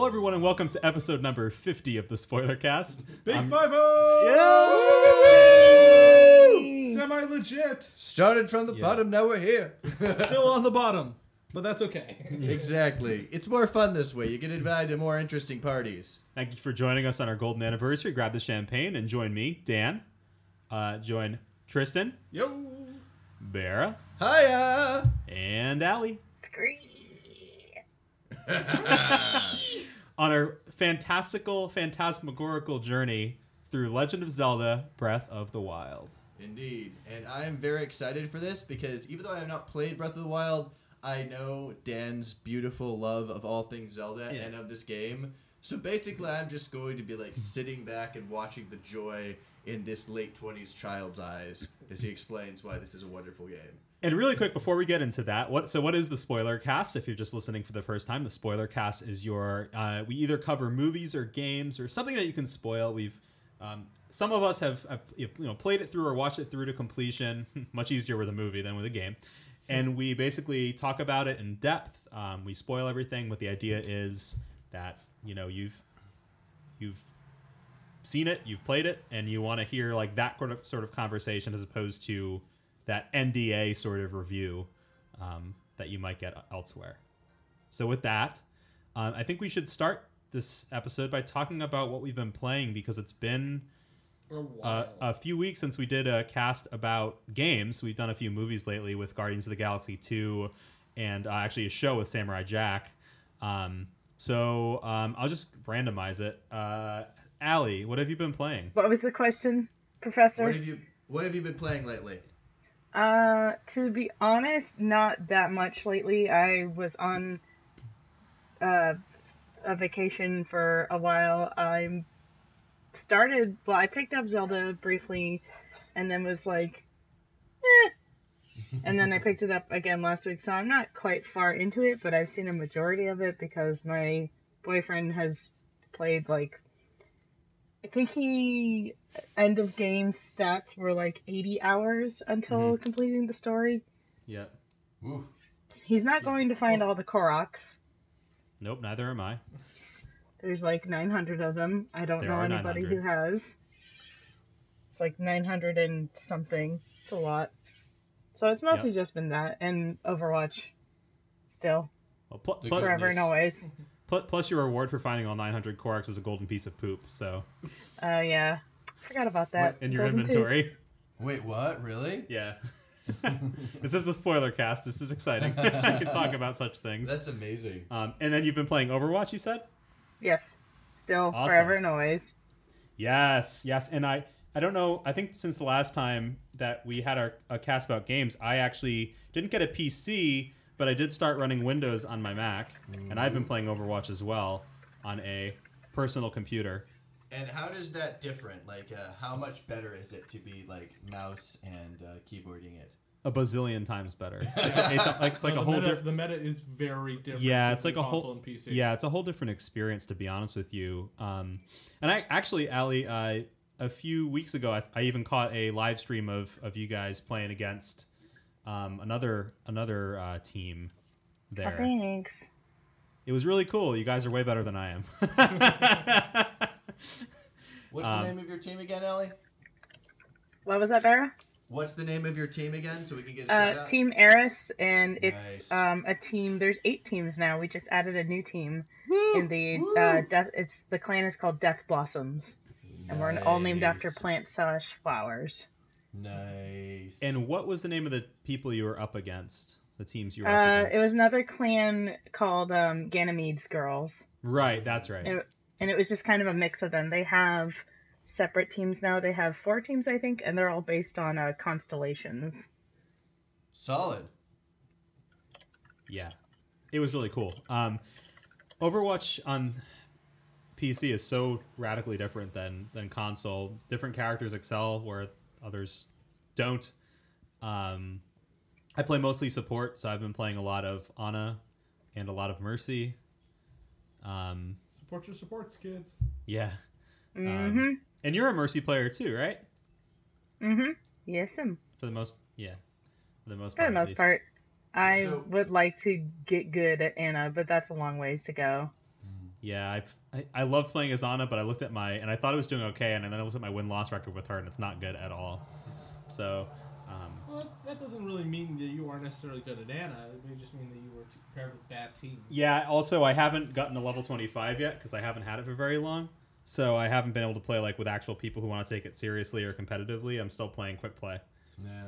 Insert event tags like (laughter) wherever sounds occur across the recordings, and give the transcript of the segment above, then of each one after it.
Hello, everyone, and welcome to episode number 50 of the Spoiler Cast. Big I'm- five Semi legit. Started from the Yeah. bottom, now we're here. (laughs) Still on the bottom, but that's okay. (laughs) exactly. It's more fun this way. You get invited to more interesting parties. Thank you for joining us on our golden anniversary. Grab the champagne and join me, Dan. Uh, join Tristan, Yo. Bera, Hiya! and Ali Scree. (laughs) on our fantastical, phantasmagorical journey through Legend of Zelda Breath of the Wild. Indeed. And I am very excited for this because even though I have not played Breath of the Wild, I know Dan's beautiful love of all things Zelda Yeah. and of this game. So basically, I'm just going to be like sitting back and watching the joy in this late 20s child's eyes as he explains why this is a wonderful game. And really quick before we get into that, what so what is the spoiler cast? If you're just listening for the first time, the spoiler cast is your uh, we either cover movies or games or something that you can spoil. We've um, some of us have, have you know played it through or watched it through to completion. (laughs) Much easier with a movie than with a game. And we basically talk about it in depth. Um, we spoil everything, but the idea is that you know you've you've seen it, you've played it, and you want to hear like that sort of sort of conversation as opposed to that NDA sort of review um, that you might get elsewhere. So with that, um, I think we should start this episode by talking about what we've been playing because it's been For a uh, a few weeks since we did a cast about games. We've done a few movies lately with Guardians of the Galaxy 2 and uh, actually a show with Samurai Jack. Um, so um, I'll just randomize it. Uh, Ali, what have you been playing? What was the question, Professor? What have you What have you been playing lately? Uh, to be honest, not that much lately. I was on uh, a vacation for a while. I started, well, I picked up Zelda briefly and then was like, eh. (laughs) and then I picked it up again last week, so I'm not quite far into it, but I've seen a majority of it because my boyfriend has played like I think he end of game stats were like 80 hours until mm-hmm. completing the story. Yeah. Ooh. He's not going to find all the Koroks. Nope, neither am I. There's like 900 of them. I don't There know are anybody who has. It's like 900 and something. It's a lot. So it's mostly just been that and Overwatch. Still, Well, pl- The pl- good- forever and always. Mm-hmm. Pl- plus, your reward for finding all 900 Koroks is a golden piece of poop. So, Oh yeah, forgot about that. in your Golden Poop. inventory. Wait, what? Really? Yeah. (laughs) this is the spoiler cast. This is exciting. (laughs) I can talk about such things. That's amazing. Um, and then you've been playing Overwatch, you said? Yes, still Awesome. forever and always. Yes, yes. And I, I don't know. I think since the last time that we had our a cast about games, I actually didn't get a PC, but I did start running Windows on my Mac, and I've been playing Overwatch as well on a personal computer. And how does that different? Like, uh, how much better is it to be like mouse and uh, keyboarding it? A bazillion times better. (laughs) It's, a, it's, a, like, it's like No, a whole meta, different. the meta is very different. Yeah, it's like a whole console and PC. Yeah, it's a whole different experience to be honest with you. Um, and I actually, Ali, uh, a few weeks ago, I, I even caught a live stream of, of you guys playing against um, another another uh, team Oh, there. thanks. It was really cool. You guys are way better than I am. (laughs) What's Um, the name of your team again, Ellie? What was that, Vera? What's the name of your team again, so we can get a Uh, shout out? team Eris, and it's Nice. um, a team. There's eight teams now. We just added a new team in the Woo! uh, death. It's the clan is called Death Blossoms, and we're all named after Nice. plants slash flowers. Nice. and what was the name of the people you were up against? The teams you were up Uh, against? it was another clan called um, Ganymede's Girls, right. That's right. It- and it was just kind of a mix of them. They have separate teams now. They have four teams, I think, and they're all based on uh, constellations. solid. Yeah, it was really cool. Um, Overwatch on PC is so radically different than than console. Different characters excel where others don't. Um, I play mostly support, so I've been playing a lot of Ana and a lot of Mercy. Um, Support your supports, kids. yeah, Mm-hmm. Um, and you're a Mercy player too, right? mm-hmm. Yes, um, For the most, yeah, for the most part. for the most part. I So- would like to get good at Ana, but that's a long ways to go. Yeah, I've, I I love playing as Ana, but I looked at my and I thought it was doing okay, and then I looked at my win loss record with her, and it's not good at all. So, um, Well, that doesn't really mean that you aren't necessarily good at Ana. It may just mean that you were paired with bad teams. yeah. Also, I haven't gotten to level twenty five yet because I haven't had it for very long. So I haven't been able to play like with actual people who want to take it seriously or competitively. I'm still playing quick play Yeah.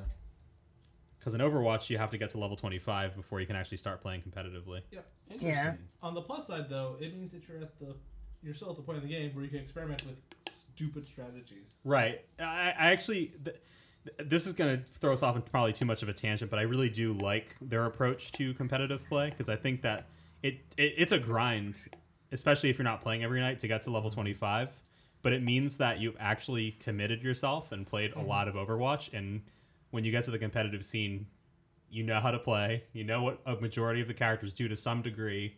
because in Overwatch you have to get to level twenty five before you can actually start playing competitively. Interesting. On the plus side, though, it means that you're at the you're still at the point in the game where you can experiment with stupid strategies. Right. I, I actually. Th- th- this is going to throw us off into probably too much of a tangent, but I really do like their approach to competitive play because I think that it, it it's a grind, especially if you're not playing every night to get to level mm-hmm. 25. But it means that you've actually committed yourself and played a mm-hmm. lot of Overwatch. And when you get to the competitive scene, you know how to play. You know what a majority of the characters do to some degree,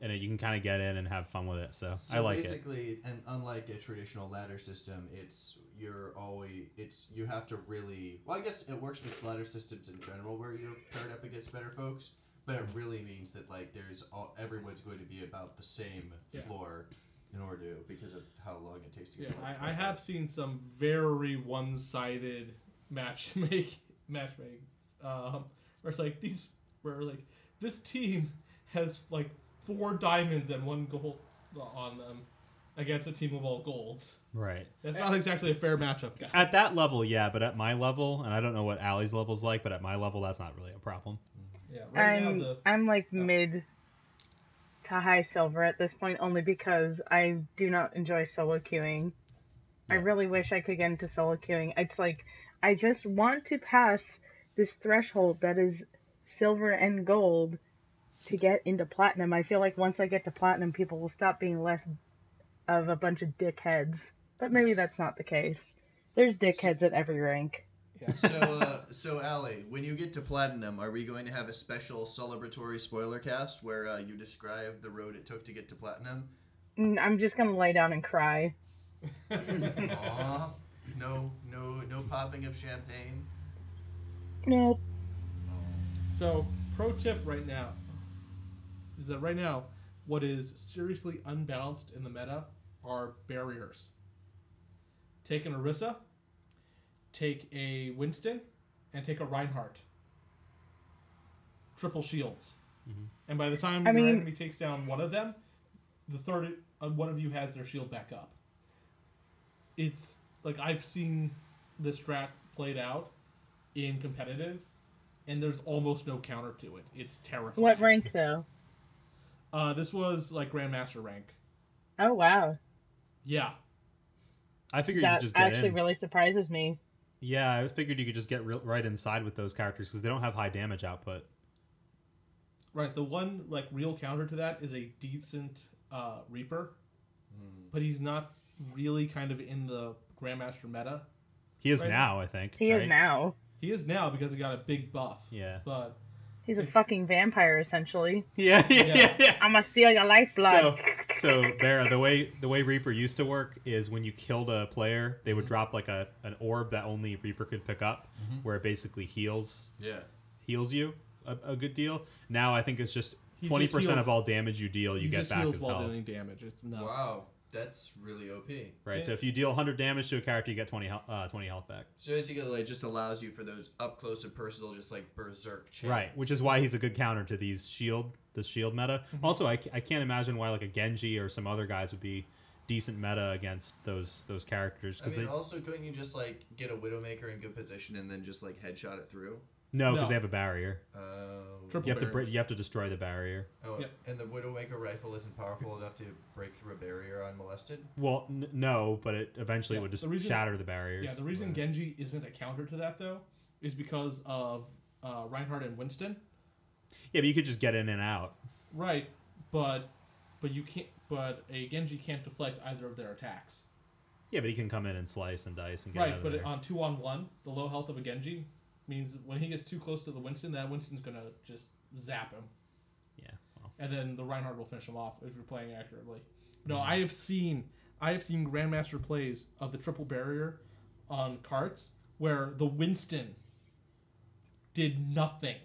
and you can kind of get in and have fun with it. So, I So like it. basically, and unlike a traditional ladder system, it's you're always it's you have to really well. I guess it works with ladder systems in general, where you're paired up against better folks. But it really means that like there's all everyone's going to be about the same Yeah. floor in order to because of how long it takes to get. Yeah, get. I, I have seen some very one-sided matchmake (laughs) matchmaking. Um, where it's like these, where like this team has like four diamonds and one gold on them against a team of all golds. Right. That's not exactly a fair matchup, guys. At that level, yeah, but at my level, and I don't know what Ali's level's like, but at my level, that's not really a problem. Mm. yeah, right I'm now the I'm like oh. mid to high silver at this point only because I do not enjoy solo queuing. I really wish I could get into solo queuing. It's like I just want to pass this threshold that is silver and gold to get into platinum. I feel like once I get to platinum, people will stop being less of a bunch of dickheads. But maybe that's not the case. There's dickheads at every rank. so, uh, so Ali, when you get to platinum, are we going to have a special celebratory spoiler cast where uh, you describe the road it took to get to platinum? Mm, I'm just gonna lay down and cry. Aw, no, no, no popping of champagne. Nope. So, pro tip right now is that right now, what is seriously unbalanced in the meta are barriers. Take an Orisa, take a Winston, and take a Reinhardt. Triple shields. Mhm. And by the time I your mean- enemy takes down one of them, the third uh, one of you has their shield back up. It's like I've seen this strat played out in competitive, and there's almost no counter to it. It's terrifying. What rank though? Uh, this was like Grandmaster rank. Oh wow. Yeah. I figured you That could just get actually in. really surprises me. Yeah, I figured you could just get real right inside with those characters because they don't have high damage output. Right. The one like real counter to that is a decent uh, Reaper, but he's not really kind of in the Grandmaster meta. He is Right. now, I think. He is now. He is now because he got a big buff. Yeah. But He's a It's- fucking vampire essentially. (laughs) Yeah, yeah, Yeah. yeah. yeah. I'm gonna steal your lifeblood. So, so Vera, the way the way Reaper used to work is when you killed a player, they would Mm-hmm. drop like a an orb that only Reaper could pick up, where it basically heals Yeah. heals you a, a good deal. Now I think it's just twenty percent of all damage you deal, you he get just back heals as while health. doing damage. It's nuts. Wow, that's really OP. Right. Yeah. So if you deal 100 damage to a character, you get 20 health, uh, 20 health back. So basically, like, just allows you for those up close and personal, just like berserk chains. Right. Which is why he's a good counter to these shield this shield meta. Also, I, I can't imagine why like a Genji or some other guys would be decent meta against those those characters I because mean, they also couldn't you just like get a Widowmaker in good position and then just like headshot it through? No because No. they have a barrier. Uh, Triple You have to br- barriers. you have to destroy the barrier. oh, Yep. and the Widowmaker rifle isn't powerful enough to break through a barrier unmolested. Well, n- no, but it eventually Yeah, would just the reason- shatter the barriers. Yeah, the reason Right. Genji isn't a counter to that though is because of uh, Reinhardt and Winston. yeah, but you could just get in and out. Right, but but you can't. But a Genji can't deflect either of their attacks. Yeah, but he can come in and slice and dice and get out Right, of but there. on two on one, the low health of a Genji means when he gets too close to the Winston, that Winston's gonna just zap him, yeah. Well, and then the Reinhardt will finish him off if you're playing accurately. No, Mm-hmm. I have seen I have seen Grandmaster plays of the triple barrier on carts where the Winston did nothing.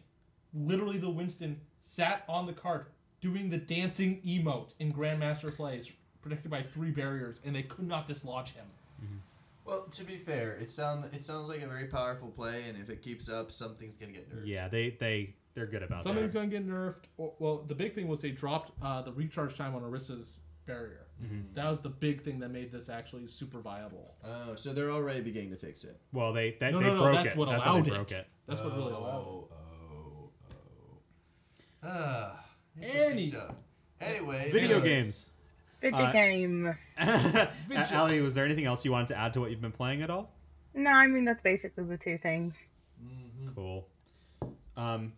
Literally, the Winston sat on the cart doing the dancing emote in Grandmaster plays, protected by three barriers, and they could not dislodge him. Well, to be fair, it sound it sounds like a very powerful play, and if it keeps up, something's gonna get nerfed. Yeah, they they they're good about Something's that. gonna get nerfed. Or, well, the big thing was they dropped uh, the recharge time on Orisa's barrier. Mm-hmm. That was the big thing that made this actually super viable. Oh, so they're already beginning to fix it. Well, they that, No, they no, no, broke that's it. what that's how allowed they it. broke it. That's what really allowed. it. Oh, oh, oh. Ah, interesting Any- stuff. Anyway, Video so- games. Video Uh, game. (laughs) Ali, was there anything else you wanted to add to what you've been playing at all? No, I mean that's basically the two things. Mhm. Cool. Um,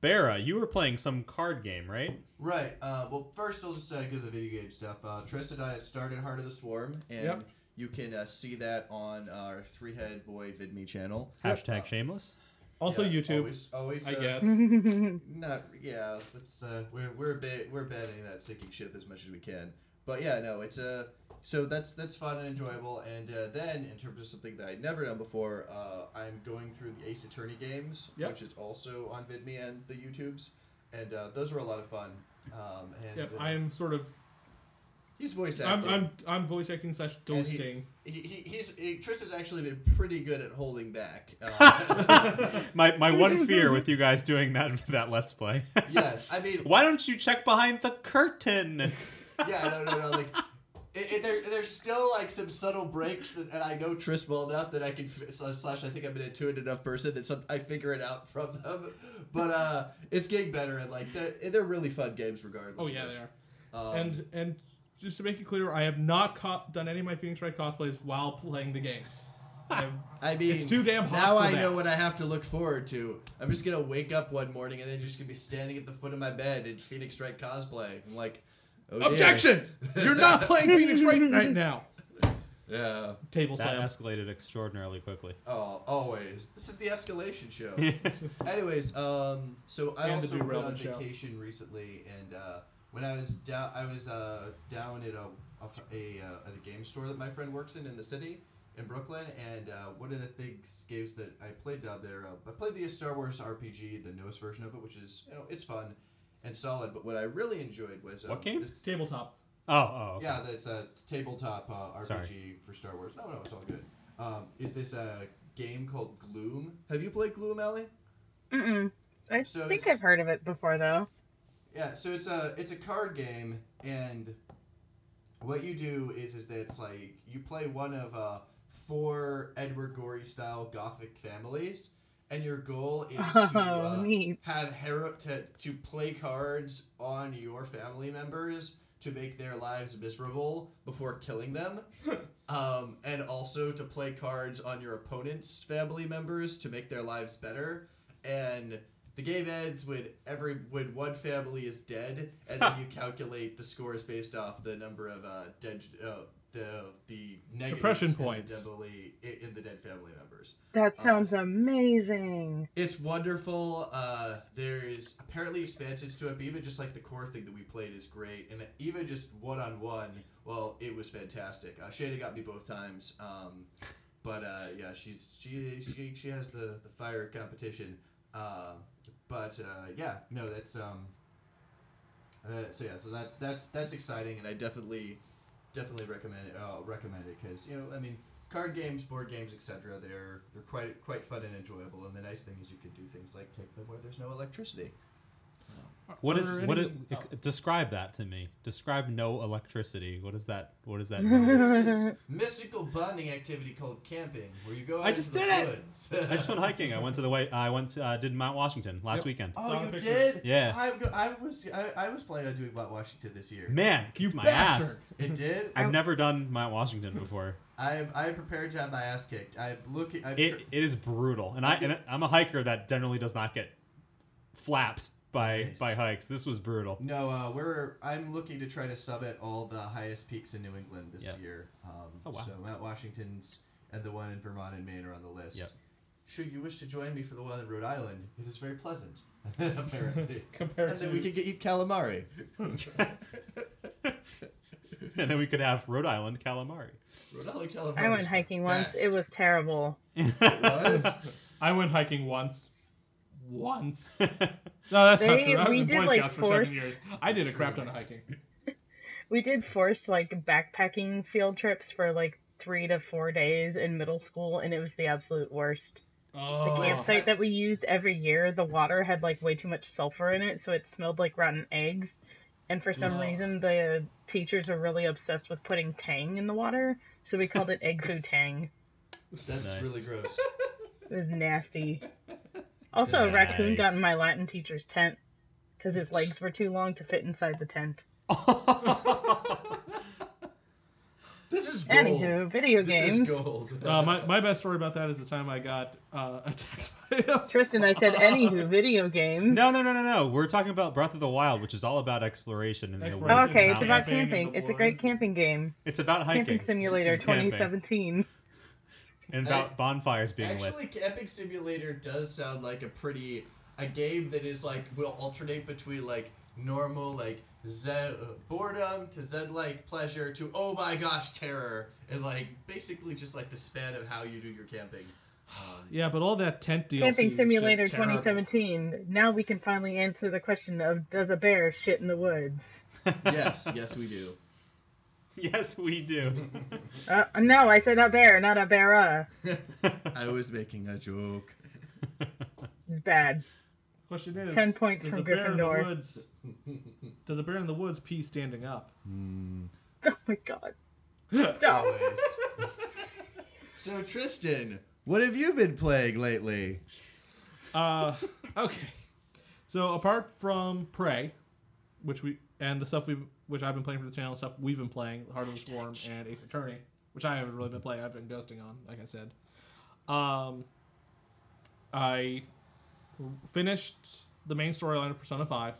Bera, you were playing some card game, right? Right. Uh, well, first I'll just uh, give the video game stuff. Uh, Tristan and I have started Heart of the Swarm, and Yep. you can uh, see that on our Three Head Boy VidMe channel. Hashtag shameless. Also, Yeah, YouTube, Always, always. I uh, guess. (laughs) Not yeah. It's uh, we're we're ba- we're abandoning that sinking ship as much as we can. But yeah, no, it's uh, so that's that's fun and enjoyable. And uh, then in terms of something that I'd never done before, uh, I'm going through the Ace Attorney games, Yep. which is also on VidMe and the YouTubes, and uh, those were a lot of fun. Um, and Yep, uh, I'm sort of. he's voice I'm, acting. I'm I'm voice acting slash And he- ghosting. he, he, he's he, Tristan's actually been pretty good at holding back. Uh, (laughs) (laughs) my my one (laughs) fear with you guys doing that that let's play. yes, I mean Why don't you check behind the curtain? Yeah, no, no, no. Like, it, it, there, there's still like some subtle breaks, that, and I know Tris well enough that I can slash, slash. I think I'm an intuitive enough person that some I figure it out from them. But uh, it's getting better, and like they're, they're really fun games regardless. Oh yeah, they are. Um, and and just to make it clear, I have not co- done any of my Phoenix Wright cosplays while playing the games. I (laughs) mean, It's too damn hot Now I that. know what I have to look forward to. I'm just gonna wake up one morning and then you're just gonna be standing at the foot of my bed in Phoenix Wright cosplay. I'm like, oh, dear. objection! You're not playing Phoenix (laughs) Wright right now. Yeah. Table That slam. escalated extraordinarily quickly. Oh, always. This is the escalation show. (laughs) Anyways, um, so I And also went on derailment show. vacation recently, and uh, when I was down, I was uh, down at a a, a, uh, at a game store that my friend works in in the city in Brooklyn, and uh, one of the things games that I played down there, uh, I played the Star Wars RPG, the newest version of it, which is you know it's fun and solid. But what I really enjoyed was um, What game? This, Tabletop. Oh, oh. Okay. yeah, that's a tabletop uh, RPG Sorry. for Star Wars. No, no, it's all good. Um, is this a game called Gloom? Have you played Gloom, Ellie? Mm-mm. I So think I've heard of it before though. Yeah, so it's a it's a card game, and what you do is is that it's like you play one of uh, four Edward Gorey style Gothic families, and your goal is (laughs) to Oh, uh, neat. have hero to to play cards on your family members to make their lives miserable before killing them, (laughs) um, and also to play cards on your opponent's family members to make their lives better. And the game ends when every when one family is dead, and then you (laughs) calculate the scores based off the number of uh, dead uh, the the negatives Depression in the points. deadly- in the dead family members. That Uh, sounds amazing. It's wonderful. Uh, there's apparently expansions to it, but even just like the core thing that we played is great, and even just one on one, well, it was fantastic. Uh, Shayna got me both times, um, but uh, yeah, she's she, she she has the the fire competition. Uh, but uh, yeah, no, that's um. Uh, so yeah, so that that's that's exciting, and I definitely definitely recommend it. Uh, recommend it because you know, I mean, card games, board games, etc. They're they're quite quite fun and enjoyable. And the nice thing is you can do things like take them where there's no electricity. What Are is there what? It, oh. Describe that to me. Describe no electricity. What is that? What is that (laughs) this mystical bonding activity called camping, where you go. Out I just into the did it! (laughs) I just went hiking. I went to the way. I went. To, uh, did Mount Washington last Yep. weekend. Oh, Saw you pictures. did? Yeah. I, I was I, I was planning on doing Mount Washington this year. Man, You kicked my bastard. ass. It did. I've never done Mount Washington before. I am I am prepared to have my ass kicked. I'm looking. I'm It, it is brutal, and I and I'm a hiker that generally does not get flapped by Nice. by hikes. This was brutal. No, uh, we're. I'm looking to try to summit all the highest peaks in New England this Yep. year. Um, Oh, wow. So Mount Washington's and the one in Vermont and Maine are on the list. Yep. Should you wish to join me for the one in Rhode Island, it is very pleasant, (laughs) apparently. (laughs) Compared and to then we could get you calamari. (laughs) and then we could have Rhode Island calamari. Rhode Island calamari. I went hiking once. best. It was terrible. (laughs) It was? I went hiking once. once. (laughs) No, that's not They- true. I was we in did, Boy like, Scouts for seven forced- years. I did a crap ton of hiking. (laughs) We did forced like backpacking field trips for like three to four days in middle school, and it was the absolute worst. The Oh, campsite that we used every year, the water had like way too much sulfur in it, so it smelled like rotten eggs. And for some Ugh. reason, the teachers were really obsessed with putting tang in the water, so we called it egg foo tang. That's Nice. really gross. It was nasty. Also, a raccoon got in my Latin teacher's tent because his legs were too long to fit inside the tent. (laughs) This is gold. Anywho, video this is games. gold. uh, my, my best story about that is the time I got uh, (laughs) attacked by a (laughs) Tristan, I said, anywho, (laughs) video games. no, no, no, no, no. We're talking about Breath of the Wild, which is all about exploration in the Exploration. woods. Oh, okay, it's about. Camping in camping. It's a great camping game. It's about hiking. Camping Simulator 2017. And about bonfires being lit. Actually, lit. Camping Simulator does sound like a pretty a game that is like will alternate between like normal like zen uh, boredom to zen like pleasure to oh my gosh terror and like basically just like the span of how you do your camping. Um, (sighs) Yeah, but all that tent DLC Camping is Simulator just terrible. 2017. Now we can finally answer the question of does a bear shit in the woods? (laughs) yes, yes, we do. yes, we do. (laughs) Uh, no, I said a bear, not a bear. (laughs) I was making a joke. It's bad. Question is, 10 points from a bear in the Gryffindor. Woods? Does a bear in the woods pee standing up? Oh my god. (laughs) No. Always. so Tristan, what have you been playing lately? Uh, okay. So apart from Prey, which we and the stuff we which I've been playing for the channel, stuff we've been playing, Heart of the Swarm and Ace Attorney, which I haven't really been playing. I've been ghosting on, like I said. Um, I finished the main storyline of Persona Five.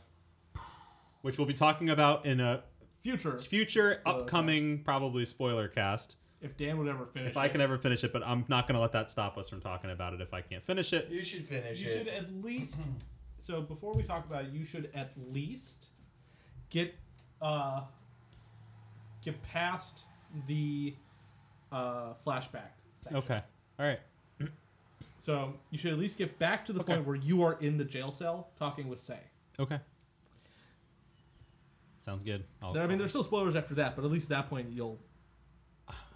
Which we'll be talking about in a Future, future, Spoiler upcoming, probably spoiler cast. if Dan would ever finish, If I can ever finish it, but I'm not going to let that stop us from talking about it if I can't finish it. You should finish You it. You should at least. (clears throat) So before we talk about it, you should at least get uh get past the uh flashback. section. Okay. All right. So you should at least get back to the Okay. point where you are in the jail cell talking with Sae. Okay. Sounds good. I'll, I mean, there's still spoilers after that, but at least at that point you'll.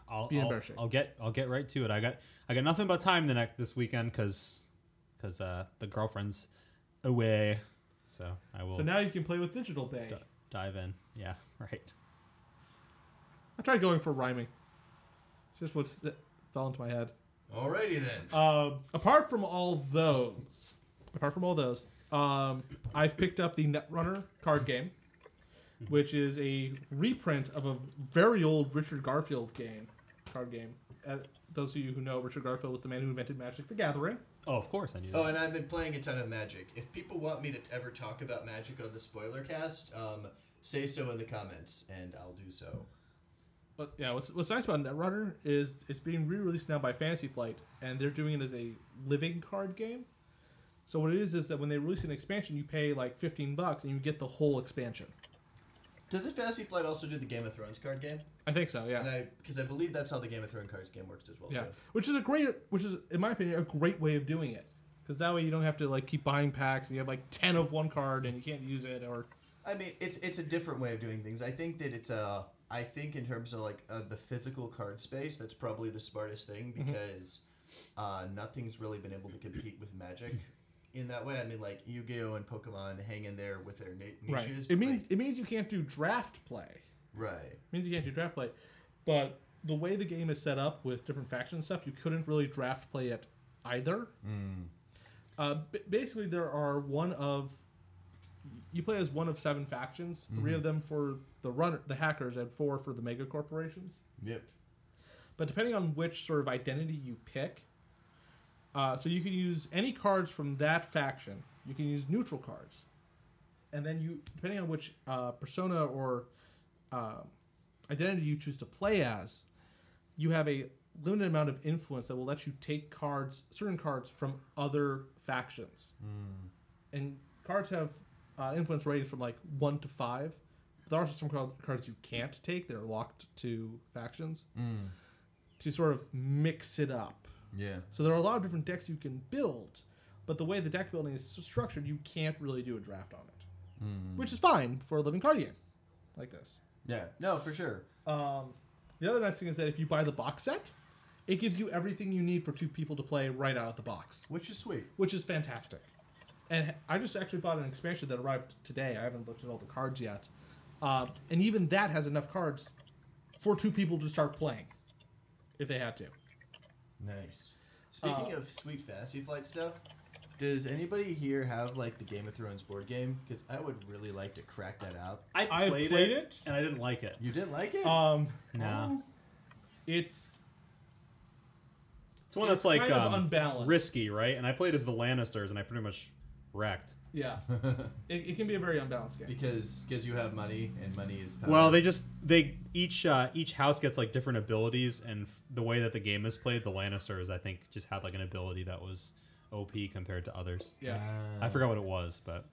I'll, be in I'll, better shape. I'll get I'll get right to it. I got I got nothing but time the next this weekend because because uh, the girlfriend's away, so I will So now you can play with Digital Bay. d- dive in. Yeah. (laughs) Right. I tried going for rhyming. It's just what's that fell into my head. Alrighty then. Um, apart from all those, apart from all those, um, I've picked up the Netrunner card game, (laughs) which is a reprint of a very old Richard Garfield game, card game. Uh, those of you who know, Richard Garfield was the man who invented Magic: The Gathering. Oh, of course I knew. That. Oh, and I've been playing a ton of Magic. If people want me to ever talk about Magic on the spoiler cast, um, say so in the comments, and I'll do so. But yeah, what's, what's nice about Netrunner is it's being re-released now by Fantasy Flight, and they're doing it as a living card game. So what it is is that when they release an expansion, you pay like fifteen bucks and you get the whole expansion. Doesn't Fantasy Flight also do the Game of Thrones card game? I think so, yeah. And I, because I believe that's how the Game of Thrones cards game works as well. Yeah, too. which is a great, which is in my opinion a great way of doing it, because that way you don't have to like keep buying packs and you have like ten of one card and you can't use it or I mean, it's it's a different way of doing things. I think that it's a. I think in terms of like uh, the physical card space, that's probably the smartest thing Mm-hmm. because uh, nothing's really been able to compete with Magic in that way. I mean, like Yu-Gi-Oh and Pokemon hang in there with their na- right. niches. It means like- it means you can't do draft play. right. It means you can't do draft play, but the way the game is set up with different faction stuff, you couldn't really draft play it either. Uh, b- basically, there are one of you play as one of seven factions. 3 of them for the runner, the hackers, and four for the mega corporations. Yep. But depending on which sort of identity you pick, uh, so you can use any cards from that faction. You can use neutral cards, and then you, depending on which uh, persona or uh, identity you choose to play as, you have a limited amount of influence that will let you take cards, certain cards from other factions. And cards have uh, influence ratings from like one to five. There are also some cards you can't take; they're locked to factions to sort of mix it up. Yeah. So there are a lot of different decks you can build, but the way the deck building is structured, you can't really do a draft on it, Mm. which is fine for a living card game like this. Yeah, no, for sure. Um, the other nice thing is that if you buy the box set, it gives you everything you need for two people to play right out of the box, Which is sweet. which is fantastic. And I just actually bought an expansion that arrived today. I haven't looked at all the cards yet, um, and even that has enough cards for two people to start playing, if they had to. Nice. Speaking Uh, of sweet fantasy flight stuff, does anybody here have like the Game of Thrones board game? Because I would really like to crack that out. I I've played, played it, it. and I didn't like it. You didn't like it? Um, No. it's It's one it's that's like kind of um, unbalanced. risky, right? And I played as the Lannisters, and I pretty much wrecked. Yeah, (laughs) it, it can be a very unbalanced game. because because you have money and money is power. Well, they just they each uh, each house gets like different abilities, and f- the way that the game is played, the Lannisters I think just had like an ability that was OP compared to others. Yeah. I forgot what it was, but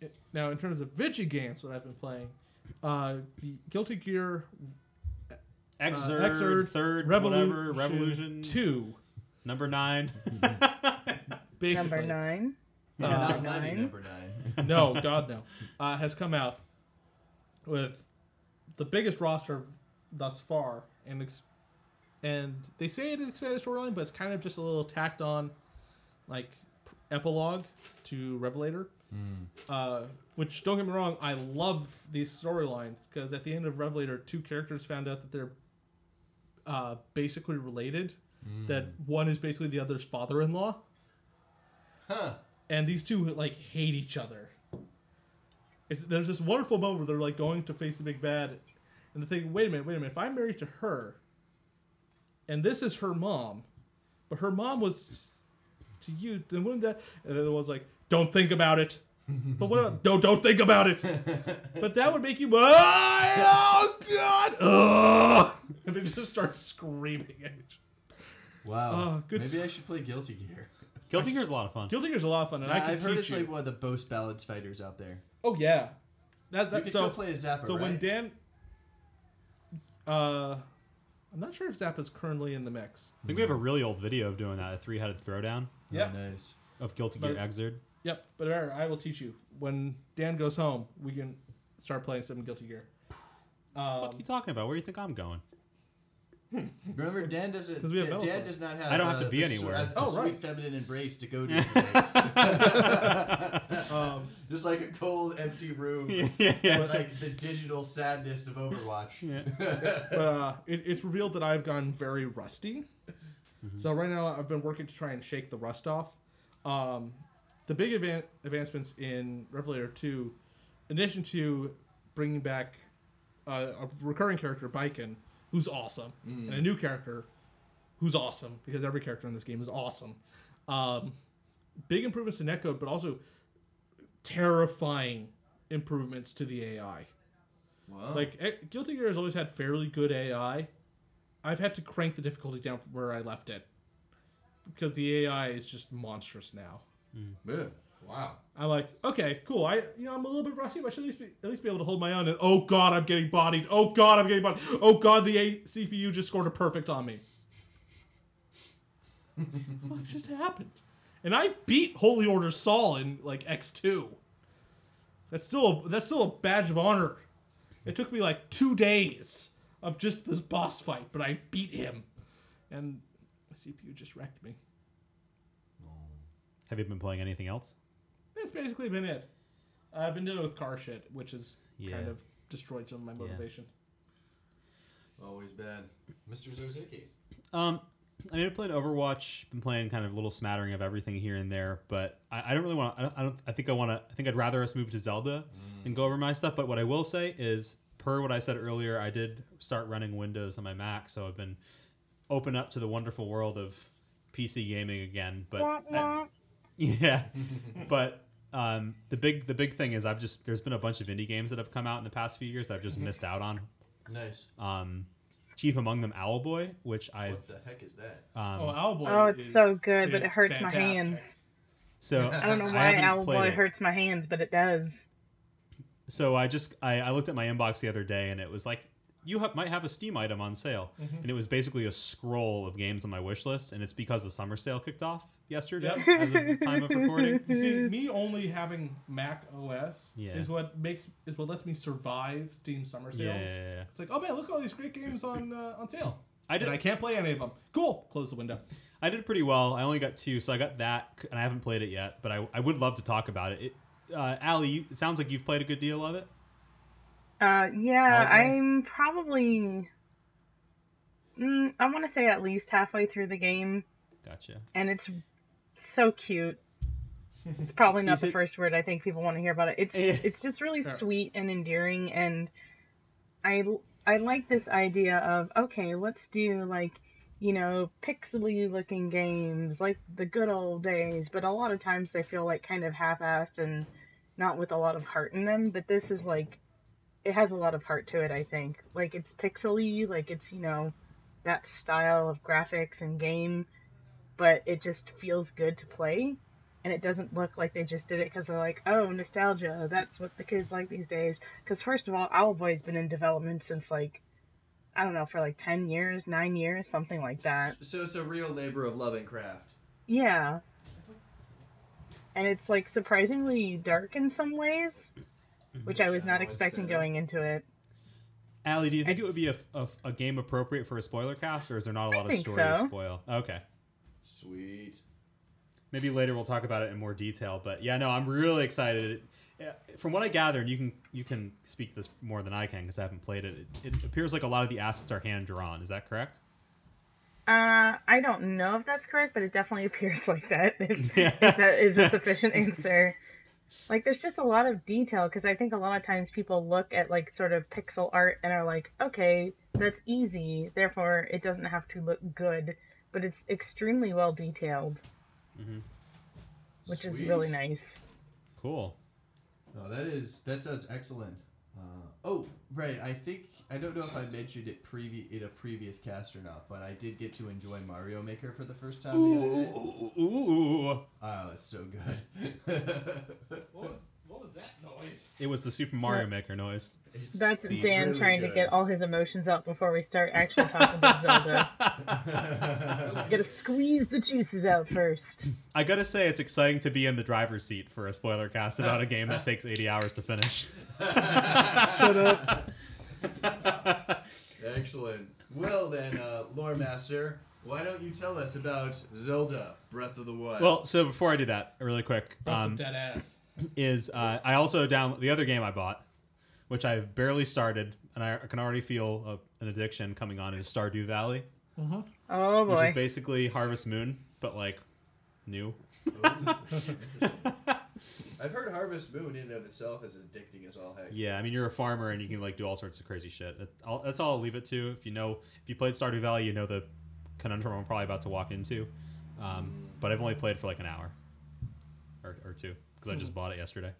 It- now, in terms of Vigi games, what I've been playing, uh, the Guilty Gear Xrd, Xrd, third, Revolution, whatever, Revolution, Two, number nine. (laughs) basically. Number nine. Uh, not Number nine. number nine. (laughs) no, God no, uh, has come out with the biggest roster thus far, and ex- and they say it is expanded storyline, but it's kind of just a little tacked on, like p- epilogue to Revelator. Uh, which don't get me wrong, I love these storylines because at the end of Revelator, two characters found out that they're uh, basically related. That one is basically the other's father-in-law Huh. And these two like hate each other. It's there's this wonderful moment where they're like going to face the big bad, and they're thinking, "Wait a minute, wait a minute. If I'm married to her, and this is her mom, but her mom was to you, then wouldn't that?" And then the one's like, "Don't think about it." (laughs) but what? About, don't don't think about it. (laughs) but that would make you. Oh God! Ugh! (laughs) And they just start screaming at each. Wow. Oh, good Maybe t- I should play Guilty Gear. Guilty Gear is a lot of fun. Guilty Gear's a lot of fun, and I Nah, can I've heard teach it's you. like one of the most balanced fighters out there. oh yeah, that You can so still play as Zappa, So right? when Dan, uh, I'm not sure if Zappa's currently in the mix. I think we have a really old video of doing that, a three-headed throwdown Yeah. Oh, nice. of Guilty Gear But- Xrd. Yep, but Aaron, I will teach you. When Dan goes home, we can start playing some Guilty Gear. What Um, are you talking about? Where do you think I'm going? Remember, Dan doesn't. 'Cause we have Dan, Metal Dan Slug. does not have. I don't have to uh, be the anywhere. A, a Oh, sweet feminine embrace to go to. (laughs) (laughs) um, Just like a cold, empty room. (laughs) yeah, yeah, yeah. Like the digital sadness of Overwatch. but uh, it, it's revealed that I've gotten very rusty. So right now I've been working to try and shake the rust off. Um, the big advan- advancements in Revelator 2, in addition to bringing back uh, a recurring character, Baiken, who's awesome, and a new character who's awesome, because every character in this game is awesome. Um, big improvements to netcode, but also terrifying improvements to the AI. Wow. Like eh, Guilty Gear has always had fairly good AI. I've had to crank the difficulty down from where I left it because the AI is just monstrous now. Yeah. Wow. I'm like, okay, cool. I, you know, I'm a little bit rusty, but I should at least be, at least be able to hold my own. And oh god, I'm getting bodied. Oh god, I'm getting bodied. Oh god, the A- CPU just scored a perfect on me. (laughs) what just happened? And I beat Holy Order Sol in like X2. That's still a, that's still a badge of honor. It took me like two days of just this boss fight, but I beat him, and the CPU just wrecked me. Have you been playing anything else? That's basically been it. I've been dealing with car shit, which has kind of destroyed some of my motivation. Always bad. Mr. Zozicki. Um, I mean, I played Overwatch. Been playing kind of a little smattering of everything here and there, but I, I don't really want. to I don't. I think I want to. I think I'd rather us move to Zelda and go over my stuff. But what I will say is, per what I said earlier, I did start running Windows on my Mac, so I've been open up to the wonderful world of PC gaming again. But Wah, I- (laughs) yeah, but um, the big the big thing is I've just there's been a bunch of indie games that have come out in the past few years that I've just missed out on. Nice. Um, chief among them, Owlboy, which I've What the heck is that? um, Oh, Owlboy. Oh, it's is- so good, but it hurts my hands. so (laughs) I don't know why Owlboy hurts my hands, but it does. So I just I, I looked at my inbox the other day and it was like you ha- might have a Steam item on sale, Mm-hmm. and it was basically a scroll of games on my wish list, and it's because the summer sale kicked off yesterday Yep. as of the time of recording. (laughs) You see, me only having Mac OS Yeah. is what makes is what lets me survive Steam summer sales. Yeah. It's like, oh man, look at all these great games on uh, on sale. (laughs) I did. And I can't play any of them. Cool. Close the window. I did pretty well. I only got two, so I got that, and I haven't played it yet. But I, I would love to talk about it. it uh, you, it sounds like you've played a good deal of it. Uh, yeah, Okay. I'm probably. Mm, I want to say at least halfway through the game, Gotcha. and it's so cute. It's probably (laughs) not the it- first word I think people want to hear about it. It's it's just really sweet and endearing, and I I like this idea of okay, let's do like you know pixely looking games like the good old days, but a lot of times they feel like kind of half-assed and not with a lot of heart in them. But this is like it has a lot of heart to it. I think like it's pixely, like it's you know that style of graphics and game, but it just feels good to play and it doesn't look like they just did it because they're like, oh, nostalgia. That's what the kids like these days. Because first of all, Owlboy's been in development since like, I don't know, for like ten years, nine years, something like that. So it's a real labor of love and craft. Yeah. And it's like surprisingly dark in some ways, which I was not expecting going into it. Ali, do you think it would be a, a, a game appropriate for a spoiler cast, or is there not a lot of think story to spoil? Okay. Sweet. Maybe later we'll talk about it in more detail. But yeah, no, I'm really excited. From what I gather, and you can you can speak this more than I can because I haven't played it, it. It appears like a lot of the assets are hand drawn. Is that correct? Uh, I don't know if that's correct, but it definitely (laughs) appears like that. If, Yeah. if that is a (laughs) sufficient answer. Like, there's just a lot of detail because I think a lot of times people look at like sort of pixel art and are like, okay, that's easy, therefore it doesn't have to look good, but it's extremely well detailed, which is really nice. Cool. No, that is that sounds excellent. Uh, oh, right. I think I don't know if I mentioned it previ- in a previous cast or not, but I did get to enjoy Mario Maker for the first time the other day. Ooh, ooh. Oh, it's ah, so good. What was what was that noise? It was the Super Mario Maker noise. It's That's Dan really trying to get all his emotions out before we start actually talking about Zelda. You (laughs) gotta squeeze the juices out first. I gotta say, it's exciting to be in the driver's seat for a spoiler cast about a game that takes 80 hours to finish. (laughs) Shut up. (laughs) Excellent. Well then, uh, Lore Master, why don't you tell us about Zelda: Breath of the Wild? well, so before I do that, really quick, Um, dead ass. is uh, I also down the other game I bought, which I've barely started, and I can already feel a, an addiction coming on. Is Stardew Valley, Oh boy! which is basically Harvest Moon, but like new. (laughs) I've heard Harvest Moon in and of itself is addicting as all heck. Yeah, I mean you're a farmer and you can like do all sorts of crazy shit. That- I'll, that's all I'll leave it to. If you know, if you played Stardew Valley, you know the conundrum I'm probably about to walk into. Um, but I've only played for like an hour or, or two because I just bought it yesterday.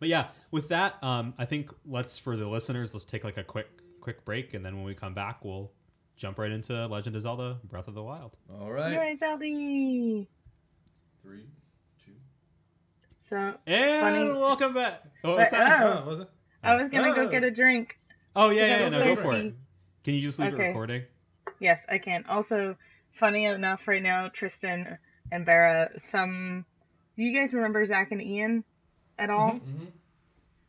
But yeah, with that, um, I think let's for the listeners, let's take like a quick quick break, and then when we come back, we'll jump right into Legend of Zelda: Breath of the Wild. All right. Yay, Zelda! Three, two. So And Funny- welcome back. Oh, what's But, that? Oh. Oh, was it? I was gonna go Oh. get a drink. Oh yeah, yeah, yeah, was no, go for it. Can you just leave it Okay. recording? Yes, I can. Also, funny enough, right now, Tristan and Bera, some. You guys remember Zach and Ian at all? Mm-hmm.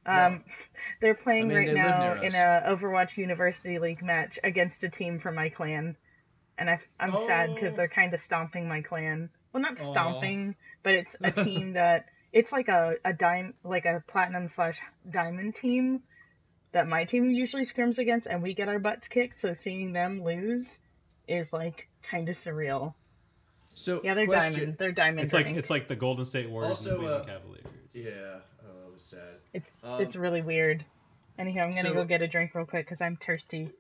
Um, (laughs) they're playing I mean, right they now in a Overwatch University League match against a team from my clan, and I, I'm sad because Oh. they're kind of stomping my clan. Well, not Aw. stomping, but it's a (laughs) team that it's like a a dime like a platinum slash diamond team that my team usually scrims against, and we get our butts kicked. So seeing them lose is like kind of surreal. So Yeah, they're question. diamond. They're diamond. It's like it's like the Golden State Warriors and the uh, Cavaliers. Yeah. Oh, that was sad. It's Um, it's really weird. Anyhow, I'm gonna so- go get a drink real quick because I'm thirsty.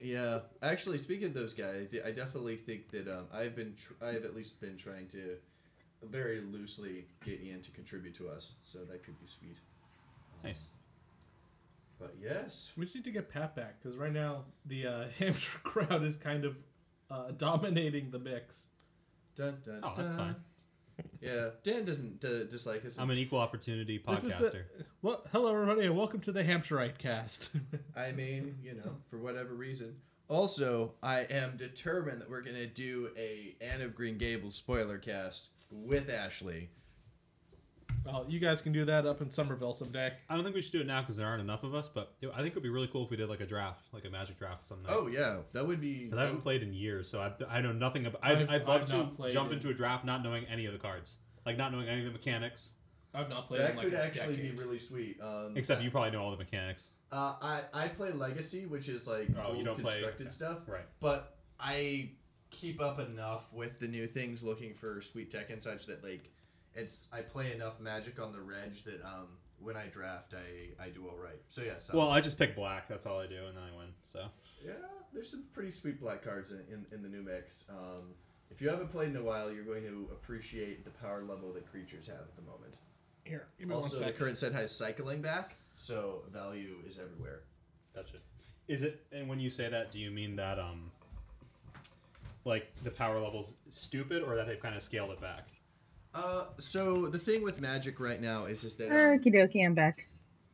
Yeah, actually, speaking of those guys, I I definitely think that um, I've been tr- I've at least been trying to very loosely get Ian to contribute to us, so that could be sweet. Nice. But yes, We just need to get Pat back because right now the uh, (laughs) Hampshire crowd is kind of uh, dominating the mix. dun, dun, Oh, that's dun. fine. (laughs) Yeah, Dan doesn't uh, dislike us. I'm an equal opportunity This is podcaster. the, well, hello everybody, and welcome to the Hampshireite cast. (laughs) I mean, you know, for whatever reason. Also, I am determined that we're gonna do a Anne of Green Gables spoiler cast with Ashley. well, you guys can do that up in Somerville someday. I don't think we should do it now because there aren't enough of us. But it, I think it would be really cool if we did like a draft, like a Magic draft, or something. Oh yeah, that would be. Because I haven't played in years, so I, I know nothing about. I'd, I've- I'd love I've to played jump in- into a draft not knowing any of the cards, like not knowing any of the mechanics. I've not played that in like could a actually decade. be really sweet. Um, Except you probably know all the mechanics, Uh, I I play Legacy, which is like Oh, you old don't play- constructed stuff, right? but I keep up enough with the new things, looking for sweet tech and such that like it's I play enough Magic on the reg that um when I draft I I do all right. So yeah, so Well, I just pick black. That's all I do, and then I win. So yeah, there's some pretty sweet black cards in, in, in the new mix. Um, if you haven't played in a while, you're going to appreciate the power level that creatures have at the moment. Here, Also, the current set has cycling back, so value is everywhere. gotcha. Is it? And when you say that, do you mean that um, like the power levels stupid, or that they've kind of scaled it back? Uh, so the thing with Magic right now is is that um, Okie dokie, I'm back.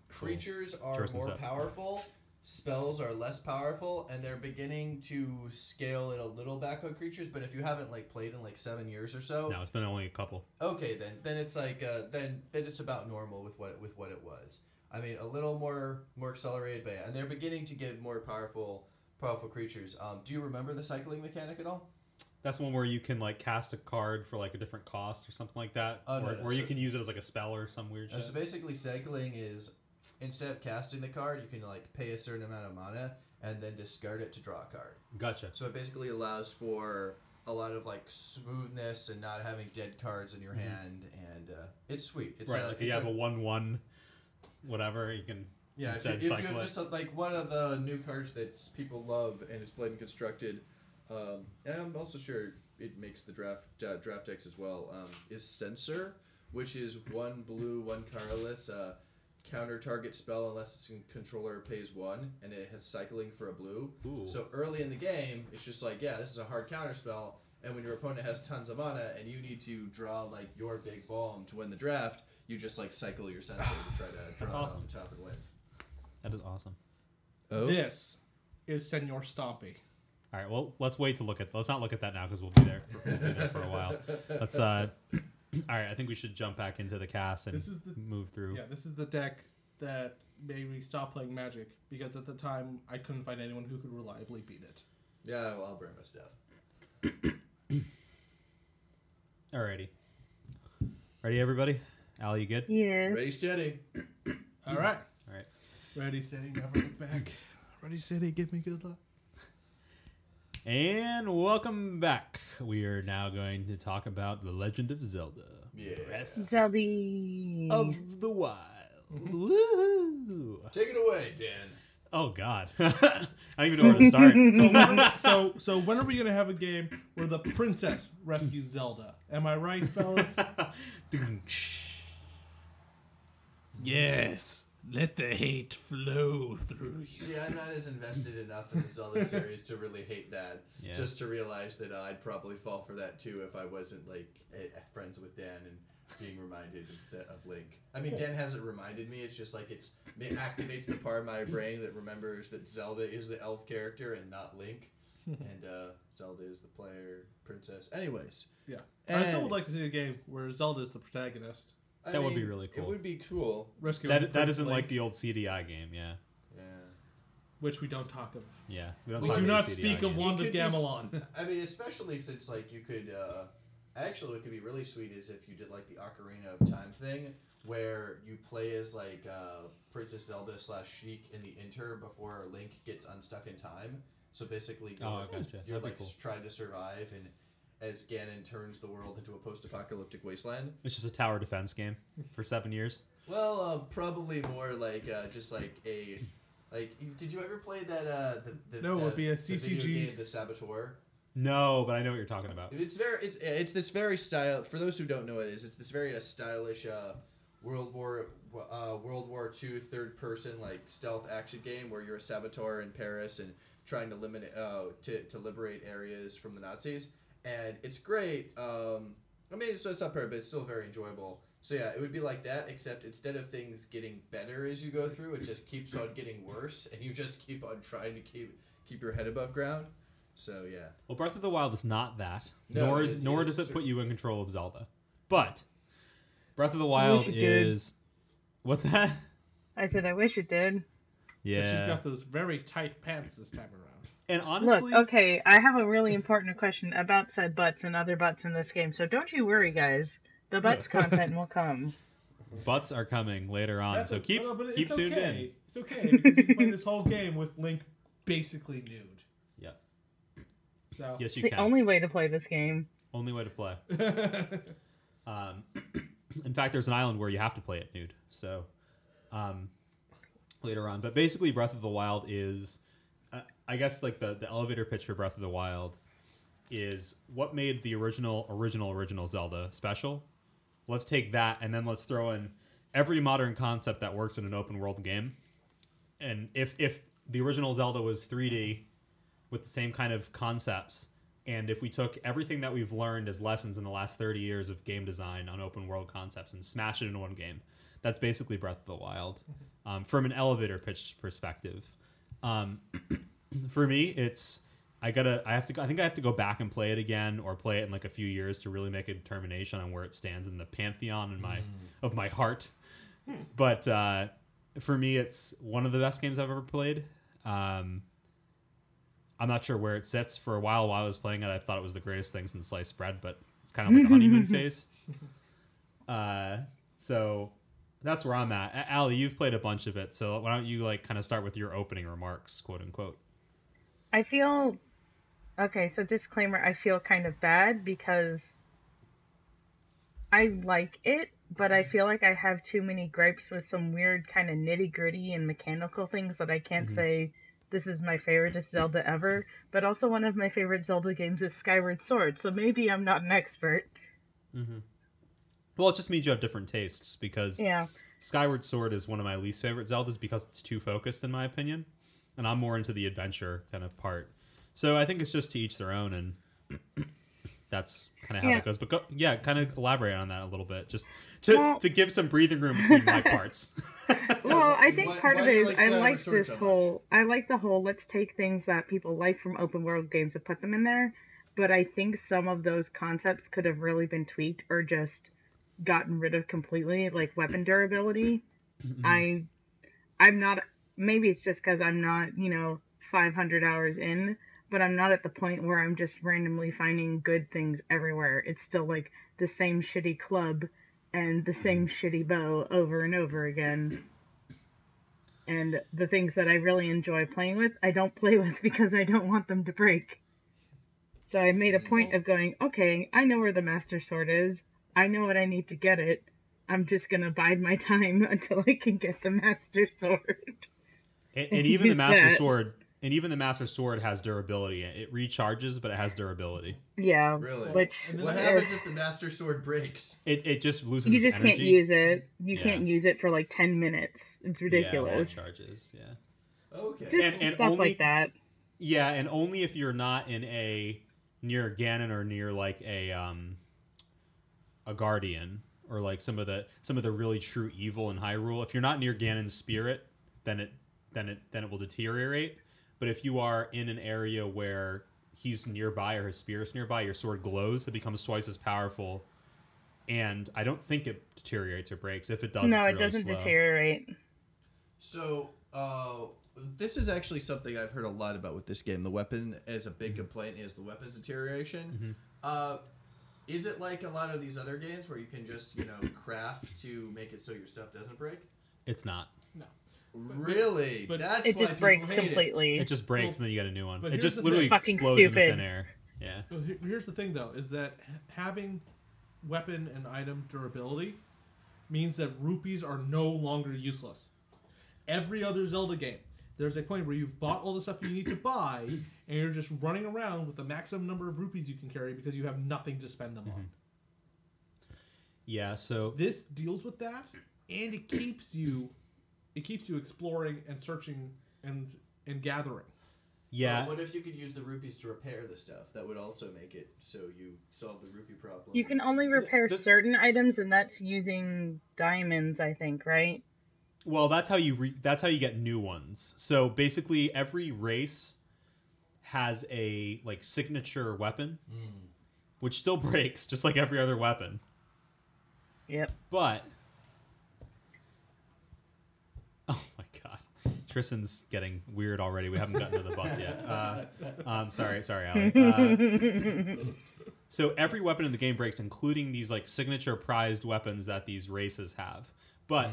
creatures are Tristan's more up. powerful, spells are less powerful, and they're beginning to scale it a little back on creatures. But if you haven't like played in like seven years or so, No, it's been only a couple. okay, then then it's like uh, then then it's about normal with what with what it was. I mean, a little more more accelerated, but yeah, and they're beginning to give more powerful powerful creatures. Um, do you remember the cycling mechanic at all? That's one where you can like cast a card for like a different cost or something like that, Oh, or, no, or you can use it as like a spell or some weird shit. so basically, cycling is instead of casting the card, you can like pay a certain amount of mana and then discard it to draw a card. Gotcha. So it basically allows for a lot of like smoothness and not having dead cards in your Mhm. hand, and uh, it's sweet. It's right, uh, like it's you have a- a one-one, whatever, you can. Yeah. If, instead you, of if you have just uh, like one of the new cards that people love and is played and constructed, um, and I'm also sure it makes the draft uh, draft decks as well. Um, is censor, which is one blue, one colorless. Uh, counter target spell unless its controller pays one, and it has cycling for a blue. Ooh. So early in the game, it's just like, yeah, this is a hard counter spell, and when your opponent has tons of mana and you need to draw like your big bomb to win the draft, you just like cycle your Censor to try to draw That's it awesome. off the top and win. That is awesome. This is Senor Stompy. All right, well, let's wait to look at. Let's not look at that now because we'll be there. For, we'll be there for a while. Let's. uh (clears throat) All right, I think we should jump back into the cast and This is the move through. yeah. This is the deck that made me stop playing Magic because at the time I couldn't find anyone who could reliably beat it. Yeah, well, I'll bring my stuff. (coughs) Alrighty. Ready, everybody? Al, you good? Yeah. Ready, steady. All right. All right. Ready, steady, never look back. (clears throat) Ready, steady, give me good luck. And welcome back. We are now going to talk about The Legend of Zelda. Yeah. Breath Zelda. of the Wild. Mm-hmm. Woohoo! Take it away, Dan. Oh God, (laughs) I don't even know where to start. (laughs) So when are, so so when are we gonna have a game where the princess rescues Zelda? Am I right, fellas? (laughs) Yes, let the hate flow through you. See, I'm not as invested enough in the Zelda (laughs) series to really hate that. Yeah. Just to realize that I'd probably fall for that too if I wasn't like friends with Dan and being reminded of, the, of Link. I mean, Dan hasn't reminded me. It's just like it's it activates the part of my brain that remembers that Zelda is the elf character and not Link, (laughs) and uh, Zelda is the player princess. Anyways, yeah. I still would like to see a game where Zelda is the protagonist. I That would be mean, really It cool. would be cool. Rescue that that Prince isn't like the old CDI game. Yeah, Yeah. which we don't talk of. yeah. We don't We talk do not CDI speak of games. Wand of could be- Gamelon. I mean, especially since like you could. Uh, actually, what could be really sweet is if you did like the Ocarina of Time thing, where you play as like uh, Princess Zelda slash Sheik in the Inter before Link gets unstuck in time. So basically, you're, Oh, gotcha. you're like cool. trying to survive, and as Ganon turns the world into a post-apocalyptic wasteland. It's just a tower defense game for seven years. Well, uh, probably more like uh, just like a. Like, did you ever play that? Uh, the, the, No, it the, would be a the CCG. game, The Saboteur. No, but I know what you're talking about. It's very it's it's this very style. For those who don't know what it is, it's this very uh, stylish uh, World War uh, World War II third person like stealth action game where you're a saboteur in Paris and trying to limit uh, to to liberate areas from the Nazis. And it's great. Um, I mean, so it's not perfect, but it's still very enjoyable. So yeah, it would be like that, except instead of things getting better as you go through, it just keeps on getting worse, and you just keep on trying to keep keep your head above ground. So yeah, Well, Breath of the Wild is not that, No, nor it is is- nor does it put you in control of Zelda. But Breath of the Wild it did. is what's that? I said I wish it did. But she's got those very tight pants this time around. And honestly, Look, okay, I have a really important question about said butts and other butts in this game, so don't you worry, guys. The butts (laughs) content will come. butts are coming later on, That's so a- keep no, but keep it's tuned okay. in. It's okay because you play (laughs) this whole game with Link basically nude. Yeah. So Yes, you the can. only way to play this game. Only way to play. (laughs) Um, (clears throat) in fact, there's an island where you have to play it nude. So um, later on, but basically, Breath of the Wild is, I guess, like the the elevator pitch for Breath of the Wild is what made the original original original Zelda special. Let's take that and then let's throw in every modern concept that works in an open world game. And if if the original Zelda was 3D with the same kind of concepts, and if we took everything that we've learned as lessons in the last 30 years of game design on open world concepts and smash it into one game, that's basically Breath of the Wild (laughs) um, from an elevator pitch perspective. Um, (clears throat) for me, it's I gotta I have to go- I think I have to go back and play it again or play it in like a few years to really make a determination on where it stands in the pantheon in my of my heart. But uh, for me, it's one of the best games I've ever played. Um, I'm not sure where it sits. For a while, while I was playing it, I thought it was the greatest thing since sliced bread, but it's kind of like a honeymoon (laughs) phase. Uh, so that's where I'm at. Ali, you've played a bunch of it, so why don't you like kind of start with your opening remarks, quote unquote? I feel okay, so disclaimer, I feel kind of bad because I like it, but I feel like I have too many gripes with some weird kind of nitty gritty and mechanical things that I can't Mhm. say this is my favorite Zelda ever. But also one of my favorite Zelda games is Skyward Sword, so maybe I'm not an expert. Mm-hmm. Well, it just means you have different tastes because Yeah. Skyward Sword is one of my least favorite Zeldas because it's too focused, in my opinion, and I'm more into the adventure kind of part. So I think it's just to each their own, and (coughs) that's kind of how Yeah. that goes. But go, yeah, kind of elaborate on that a little bit, just to, Well- to give some breathing room between my parts. (laughs) (laughs) Well, I think Why- part why of do it you is like I like this so whole I like the whole let's take things that people like from open world games and put them in there, but I think some of those concepts could have really been tweaked or just gotten rid of completely, like weapon durability. Mm-hmm. I I'm not maybe it's just cuz I'm not, you know, 500 hours in, but I'm not at the point where I'm just randomly finding good things everywhere. It's still like the same shitty club and the mm-hmm. same shitty bow over and over again. And the things that I really enjoy playing with, I don't play (laughs) with because I don't want them to break. So I made a point of going, okay, I know where the Master Sword is. I know what I need to get it. I'm just gonna bide my (laughs) time until I can get the Master Sword. And, and even the (laughs) Master. Sword, and even the Master Sword has durability. It recharges, but it has durability. Yeah, Really? which what I- happens if the Master Sword breaks? It, it just loses. you just energy. can't use it. You Yeah. can't use it for like 10 minutes. It's ridiculous. Yeah, while it charges. Yeah. Okay. Just And- and stuff only- like that. Yeah, and only if you're not in a near Ganon or near like a um a guardian or like some of the some of the really true evil in Hyrule. If you're not near Ganon's spirit, then it then it then it will deteriorate. But if you are in an area where he's nearby or his spirit's nearby, your sword glows, it becomes twice as powerful. And I don't think it deteriorates or breaks. If it does, No, it's it really doesn't slow. deteriorate. So, uh, this is actually something I've heard a lot about with this game. The weapon, is a big complaint, is the weapon's deterioration. Uh, is it like a lot of these other games where you can just, you know, craft to make it so your stuff doesn't break? It's not. Really? but- That's It why just breaks hate it. completely. It just breaks Well, and then you get a new one. but It just literally thing. Fucking explodes in the thin air. Yeah. But here- here's the thing, though, is that having weapon and item durability means that rupees are no longer useless. Every other Zelda game, there's a point where you've bought all the stuff you need to buy, and you're just running around with the maximum number of rupees you can carry because you have nothing to spend them on. Mm-hmm. Yeah, so This deals with that, and it keeps you, it keeps you exploring and searching and and gathering. Yeah, Well, what if you could use the rupees to repair the stuff? That would also make it so you solve the rupee problem. You can only repair the- certain items, and that's using diamonds, I think, right? Well, that's how you re- that's how you get new ones. So basically, every race has a like signature weapon, Mm. which still (laughs) breaks just like every other weapon. Yep. But (laughs) oh my god, Tristan's getting weird already. We haven't gotten to the butts yet. Uh, um, sorry, sorry, Ali. Uh, (laughs) so every weapon in the game breaks, including these like signature prized weapons that these races have. But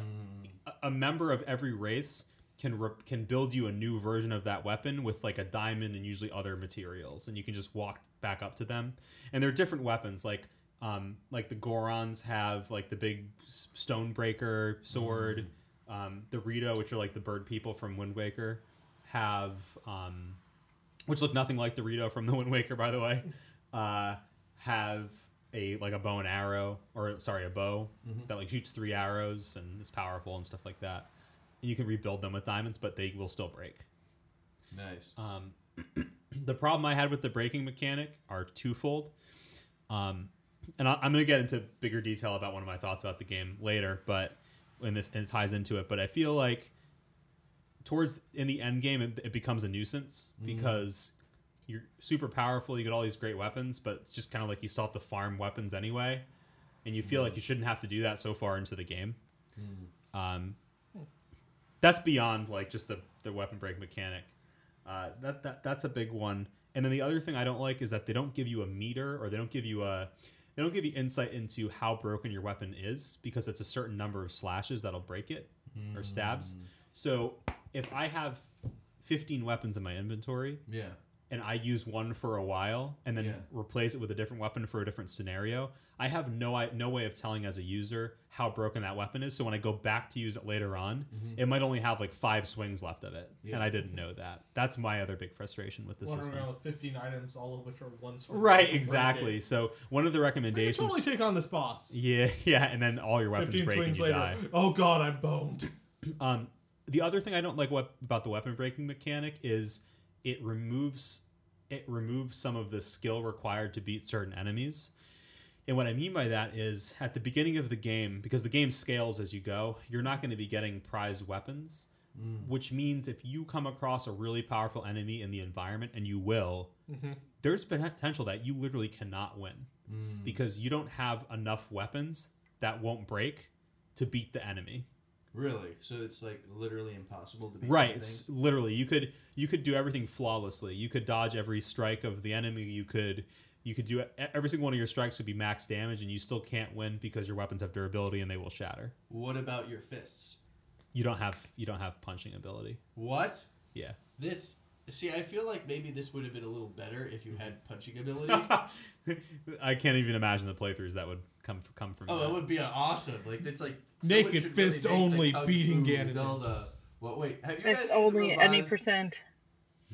a, a member of every race can re- can build you a new version of that weapon with like a diamond and usually other materials, and you can just walk back up to them. And they're different weapons, like um, like the Gorons have like the big s- Stonebreaker sword. Um, the Rito, which are like the bird people from Wind Waker, have um, which look nothing like the Rito from the (laughs) Wind Waker, by the way. Uh, have a like a bow and arrow, or sorry, a bow that like shoots three arrows and is powerful and stuff like that. And you can rebuild them with diamonds, but they will still break. Nice. Um, (clears throat) the problem I had with the breaking mechanic are twofold. Um, and I, I'm going to get into bigger detail about one of my thoughts about the game later, but when this and it ties into it. But I feel like towards in the end game, it, it becomes a nuisance because you're super powerful. You get all these great weapons, but it's just kind of like you still have to farm weapons anyway, and you feel like you shouldn't have to do that so far into the game. Um, that's beyond like just the the weapon break mechanic. Uh, that that that's a big one. And then the other thing I don't like is that they don't give you a meter or they don't give you a they don't give you insight into how broken your weapon is because it's a certain number of slashes that'll break it or stabs. Hmm. So if I have 15 weapons in my inventory Yeah. And I use one for a while and then Yeah. replace it with a different weapon for a different scenario, I have no no way of telling as a user how broken that weapon is. So when I go back to use it later on, it might only have like five swings left of it, Mm-hmm. Yeah. and I didn't know that. That's my other big frustration with the Wandering system. around with 15 items, all of which are one sword. Right, exactly. it. So one of the I can recommendations, totally take on this boss. yeah, (laughs) yeah, and then all your weapons break and you later. die. Oh god, I'm boned. Um, the other thing I don't like what, about the weapon breaking mechanic is it removes it removes some of the skill required to beat certain enemies. And what I mean by that is at the beginning of the game, because the game scales as you go, you're not going to be getting prized weapons, mm. which means if you come across a really powerful enemy in the environment, and you will, mm-hmm. there's potential that you literally cannot win mm. because you don't have enough weapons that won't break to beat the enemy. Really? So it's like literally impossible to be right it's literally you could you could do everything flawlessly you could dodge every strike of the enemy you could you could do every single one of your strikes would be max damage and you still can't win because your weapons have durability and they will shatter What about your fists? you don't have you don't have punching ability What? yeah This. See, I feel like maybe this would have been a little better if you had punching ability. (laughs) i can't even imagine the playthroughs that would come come from oh, that. that would be awesome. Like it's like Naked someone should really fist the only beating Fu Ganon. Zelda. What? Wait, have you guys It's seen only the any percent.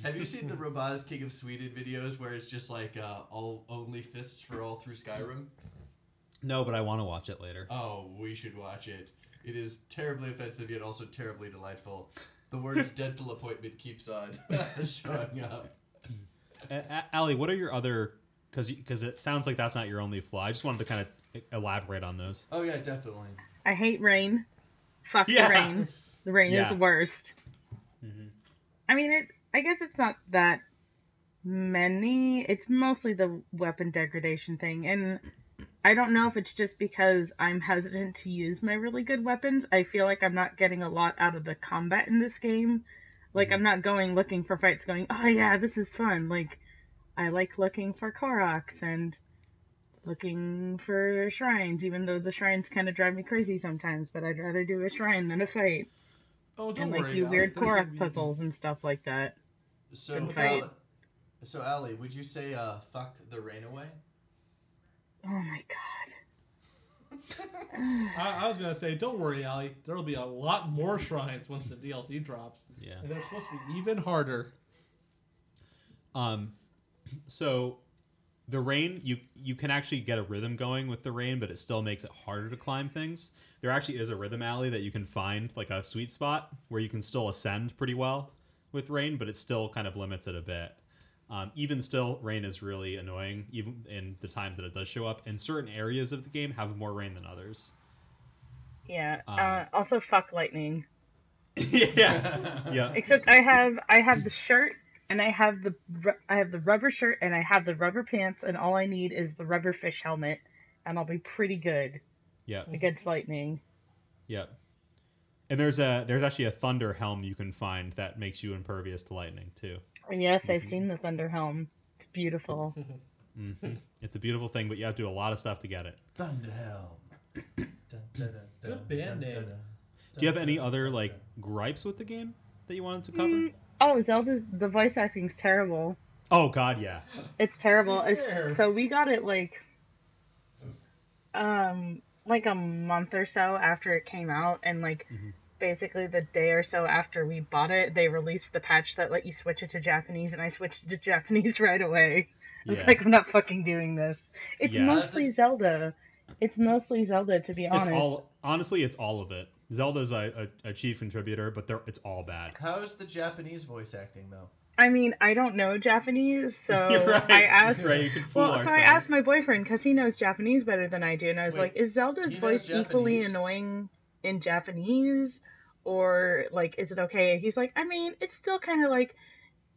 Have you seen the (laughs) Robbaz King of Sweden videos where it's just like uh, all only fists for all through Skyrim? no but i want to watch it later Oh, we should watch it. It is terribly offensive yet also terribly delightful. The words dental appointment keeps on (laughs) showing up. A- A- Ali, what are your other because because it sounds like that's not your only flaw i just wanted to kind of elaborate on those Oh yeah, definitely. I hate rain. Fuck (laughs) Yeah. the rain. The rain Yeah. is the worst. Mhm. I mean, it. I guess it's not that many. It's mostly the weapon degradation thing, and I don't know if it's just because I'm hesitant to use my really good weapons. I feel like I'm not getting a lot out of the combat in this game. Like I'm not going looking for fights, going, oh yeah, this is fun. Like I like looking for Koroks and looking for shrines, even though the shrines kind of drive me crazy sometimes. But I'd rather do a shrine than a fight, Oh, don't and like worry. do Al. weird They're gonna Korok be- puzzles and stuff like that. So, Good. Ali, so Ali, would you say uh, "fuck the rain away"? Oh my god. (sighs) I, I was gonna say, don't worry, Ali. There will be a lot more shrines once the DLC drops, yeah and they're supposed to be even harder. Um, so the rain, you you can actually get a rhythm going with the rain, but it still makes it harder to climb things. There actually is a rhythm alley that you can find, like a sweet spot where you can still ascend pretty well. with rain, but it still kind of limits it a bit. Um, even still, rain is really annoying, even in the times that it does show up. And certain areas of the game have more rain than others. Yeah. Um, uh, also, fuck lightning. (laughs) yeah, yeah. Except I have I have the shirt and I have the I have the rubber shirt and I have the rubber pants and all I need is the rubber fish helmet and I'll be pretty good Yeah, against lightning. yeah. And there's a there's actually a thunder helm you can find that makes you impervious to lightning too. And yes, I've seen the thunder helm. It's beautiful. (laughs) hmm It's a beautiful thing, but you have to do a lot of stuff to get it. Thunderhelm. Good band name. Do you have any other like gripes with the game that you wanted to cover? Mm, oh, Zelda's the voice acting's terrible. Oh God, yeah. It's terrible. It's, so we got it like um like a month or so after it came out and like Mhm. Basically the day or so after we bought it, they released the patch that let you switch it to Japanese and I switched to Japanese (laughs) right away. I was Yeah. like I'm not fucking doing this. It's Yeah. mostly Zelda. It's mostly Zelda to be It's honest. all honestly, it's all of it. Zelda's a, a, a chief contributor, but they're, it's all bad. How's the Japanese voice acting though? I mean, I don't know Japanese, so (laughs) right. I asked right, you can fool Well, so. I asked my boyfriend because he knows Japanese better than I do, and I was Wait, like, "Is Zelda's he knows voice equally annoying in Japanese, or like, is it okay?" He's like, "I mean, it's still kind of like,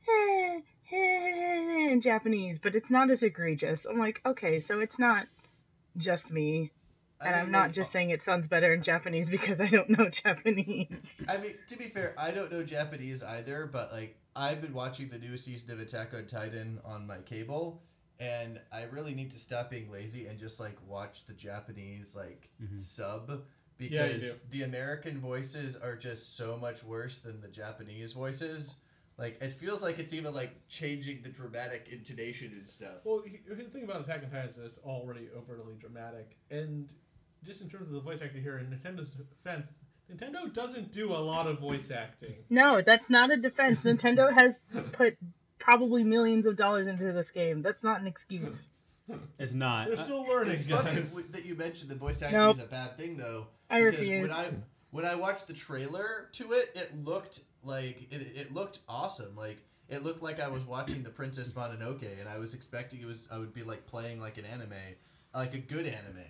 eh, eh, eh, in Japanese, but it's not as egregious." I'm like, "Okay, so it's not just me, I and mean, I'm not just saying it sounds better in Japanese (laughs) because I don't know Japanese." I mean, to be fair, I don't know Japanese either, but like I've been watching the new season of Attack on Titan on my cable, and I really need to stop being lazy and just like watch the Japanese like Mhm. sub Yeah, you because do. the American voices are just so much worse than the Japanese voices. Like it feels like it's even like changing the dramatic intonation and stuff. Well, the thing about Attack on Titan is it's already overly dramatic, and just in terms of the voice acting here, in Nintendo's defense, Nintendo doesn't do a lot of voice acting. (laughs) No, that's not a defense. Nintendo has (laughs) put probably millions of dollars into this game. That's not an excuse. It's not. They're still learning, It's funny guys. w- that you mentioned the voice acting Nope. is a bad thing though. I because refuse. when I when I watched the trailer to it, it looked like it, it looked awesome. Like it looked like I was watching the Princess Mononoke, and I was expecting it was I would be like playing like an anime, like a good anime.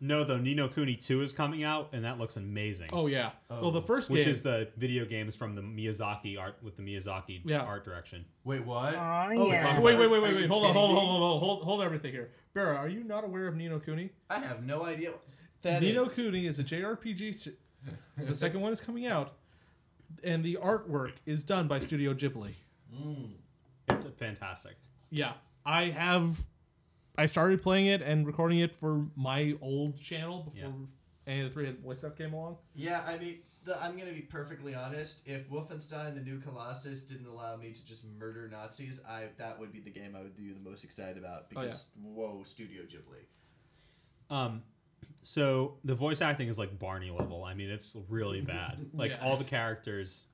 No, though. Ni no Kuni Two is coming out, and that looks amazing. Oh yeah. Oh. Well, the first which game is the video games from the Miyazaki art with the Miyazaki Yeah. art direction. Wait, what? Aw, Oh, yeah. talking wait, wait, wait, wait, wait. Hold on, hold on, hold on, hold on, hold, hold everything here. Bera, are you not aware of Ni no Kuni? I have no idea what that is. Ni no Kuni is a JRPG. the second one is coming out, and the artwork is done by Studio Ghibli. Mm. It's fantastic. Yeah, I have. I started playing it and recording it for my old channel before any of the three had voice stuff came along. Yeah, I mean, the, I'm gonna be perfectly honest. If Wolfenstein: The New Colossus didn't allow me to just murder Nazis, I that would be the game I would be the most excited about Oh, yeah. because whoa, Studio Ghibli. Um, so the voice acting is like Barney level. I mean, it's really (laughs) bad. Like Yeah. all the characters.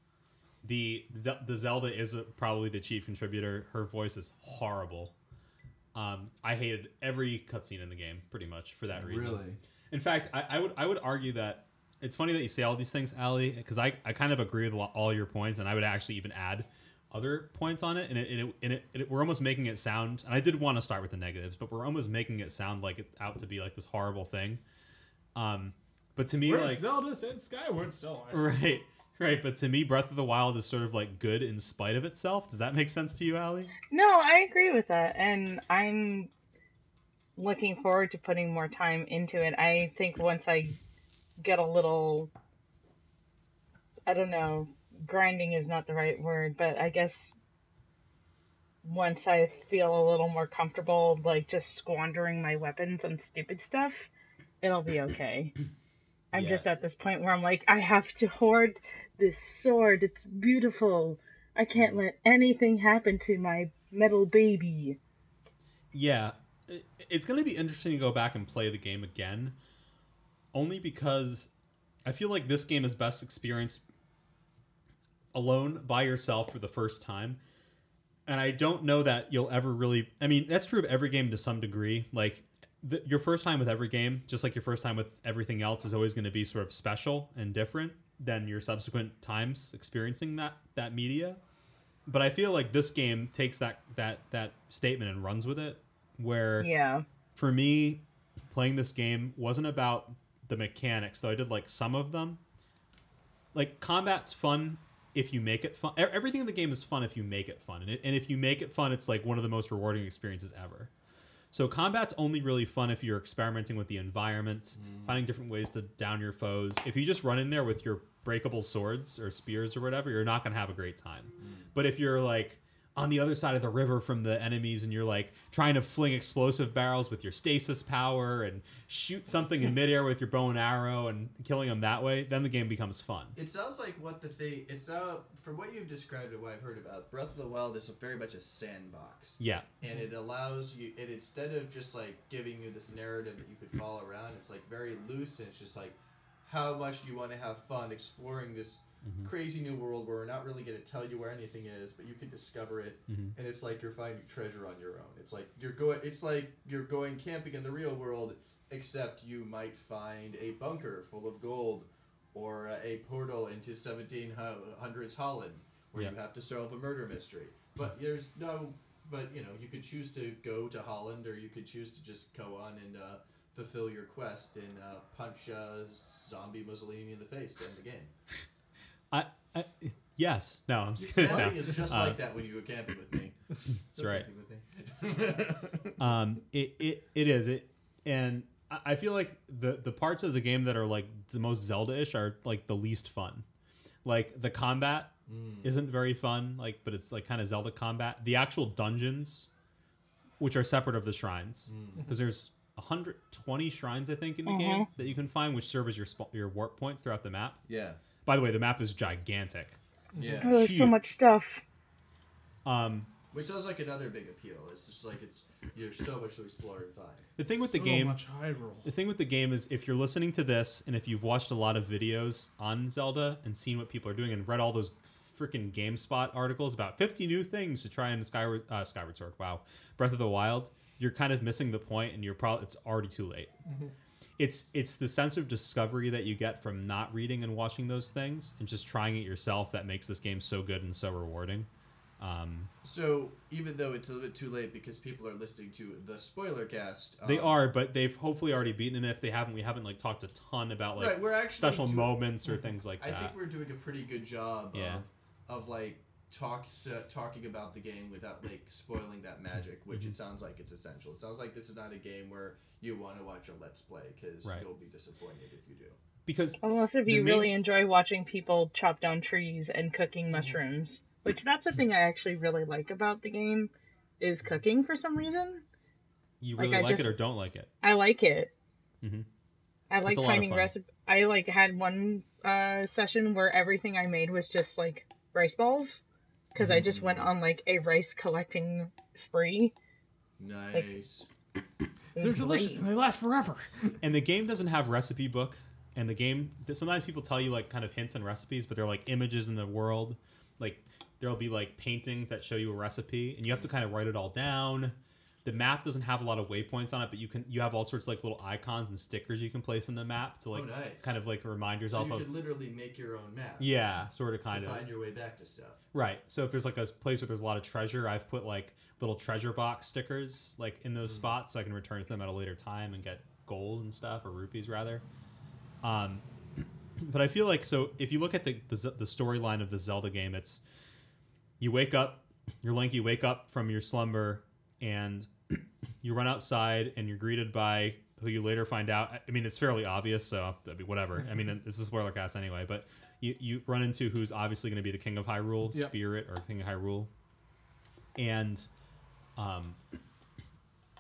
The the Zelda is probably the chief contributor. Her voice is horrible. Um, I hated every cutscene in the game pretty much for that reason. Really? In fact, I, I would I would argue that it's funny that you say all these things, Ali, because I, I kind of agree with all your points, and I would actually even add other points on it, and it, and it, and it, it we're almost making it sound. And I did want to start with the negatives, but we're almost making it sound like it out to be like this horrible thing. Um, but to me, Where's like Zelda and Skyward Sword? (laughs) right, right. But to me, Breath of the Wild is sort of like good in spite of itself. Does that make sense to you, Ali? No, I agree with that, and I'm looking forward to putting more time into it. I think once I get a little, I don't know, grinding is not the right word, but I guess once I feel a little more comfortable, like just squandering my weapons on stupid stuff, it'll be okay. (laughs) I'm Yeah. just at this point where I'm like, I have to hoard this sword. It's beautiful. I can't mm. let anything happen to my metal baby. Yeah, it's going to be interesting to go back and play the game again, only because I feel like this game is best experienced alone by yourself for the first time. And I don't know that you'll ever really. I mean, that's true of every game to some degree. Like, the, your first time with every game, just like your first time with everything else, is always going to be sort of special and different than your subsequent times experiencing that that media. but I feel like this game takes that that that statement and runs with it. Where Yeah. for me, playing this game wasn't about the mechanics, though I did like some of them. Like combat's fun if you make it fun. Everything in the game is fun if you make it fun, and, it, and if you make it fun, it's like one of the most rewarding experiences ever. So combat's only really fun if you're experimenting with the environment, mm. finding different ways to down your foes. If you just run in there with your breakable swords or spears or whatever, you're not gonna have a great time. Mm. But if you're like on the other side of the river from the enemies and you're like trying to fling explosive barrels with your stasis power and shoot something in (laughs) midair with your bow and arrow and killing them that way, then the game becomes fun. It sounds like what the thing. It's uh, from what you've described and what I've heard about Breath of the Wild is very much a sandbox, Yeah. and it allows you. it instead of just like giving you this narrative that you could follow around, it's like very loose, and it's just like how much you want to have fun exploring this crazy new world where we're not really going to tell you where anything is, but you can discover it, Mhm. and it's like you're finding treasure on your own. It's like you're going. It's like you're going camping in the real world, except you might find a bunker full of gold or a portal into 1700s Holland where Yeah. you have to solve a murder mystery. But there's no, but you know, you could choose to go to Holland or you could choose to just go on and uh, fulfill your quest and uh, punch uh, zombie Mussolini in the face to end the game. (laughs) I, I yes. No, I'm just kidding. Camping No. is just Uh, like that when you go camping with me. (laughs) That's right. Camping with me. (laughs) um it, it it is it and I- i feel like the the parts of the game that are like the most zelda-ish are like the least fun like the combat isn't very fun like but it's like kind of zelda combat the actual dungeons which are separate of the shrines because there's 120 shrines i think in the game that you can find which serve as your sp- your warp points throughout the map yeah. By the way the map is gigantic Yeah. Oh, there's so much stuff. um Which sounds like another big appeal. It's just like it's there's so much to explore and find. the thing with the game much Hyrule. The thing with the game is if you're listening to this and if you've watched a lot of videos on Zelda and seen what people are doing and read all those freaking GameSpot articles about 50 new things to try in Skyward uh, Skyward Sword, wow, Breath of the Wild, you're kind of missing the point and you're probably it's already too late. It's it's the sense of discovery that you get from not reading and watching those things and just trying it yourself that makes this game so good and so rewarding. Um, So even though it's a little bit too late because people are listening to the spoiler cast, they um, are, but they've hopefully already beaten it. If they haven't, we haven't like talked a ton about like right. We're actually special doing- moments or things like I that. I think we're doing a pretty good job Yeah. of, of like talk uh, talking about the game without like spoiling that magic, which Mm-hmm. it sounds like it's essential. It sounds like this is not a game where you want to watch a let's play because Right. you'll be disappointed if you do. because Unless if you really main- enjoy watching people chop down trees and cooking mushrooms, which that's the thing I actually really like about the game, is cooking for some reason. you really I like it or don't like it. I like it. Mhm. I like a lot of finding fun. recipe. I like had one uh, session where everything I made was just like rice balls, because I just went on like a rice collecting spree. Nice. It They're was delicious great. and they last forever. (laughs) And the game doesn't have recipe book. And the game sometimes people tell you like kind of hints and recipes, but they're like images in the world. Like there'll be like paintings that show you a recipe, and you have to kind of write it all down. The map doesn't have a lot of waypoints on it, but you can you have all sorts of like little icons and stickers you can place in the map to like oh, nice. kind of like remind yourself. so you of could literally make your own map. yeah, sort of kind to of find your way back to stuff. Right. So if there's like a place where there's a lot of treasure, I've put like little treasure box stickers like in those spots so I can return to them at a later time and get gold and stuff or rupees rather. Um, (clears throat) but I feel like so if you look at the the, the storyline of the Zelda game, it's you wake up, you're Link, you wake up from your slumber and you run outside and you're greeted by who you later find out. I mean, it's fairly obvious, so I mean, whatever. I mean, it's a spoiler cast anyway, but you, you run into who's obviously going to be the king of Hyrule, Yep. Spirit, or king of Hyrule, and um,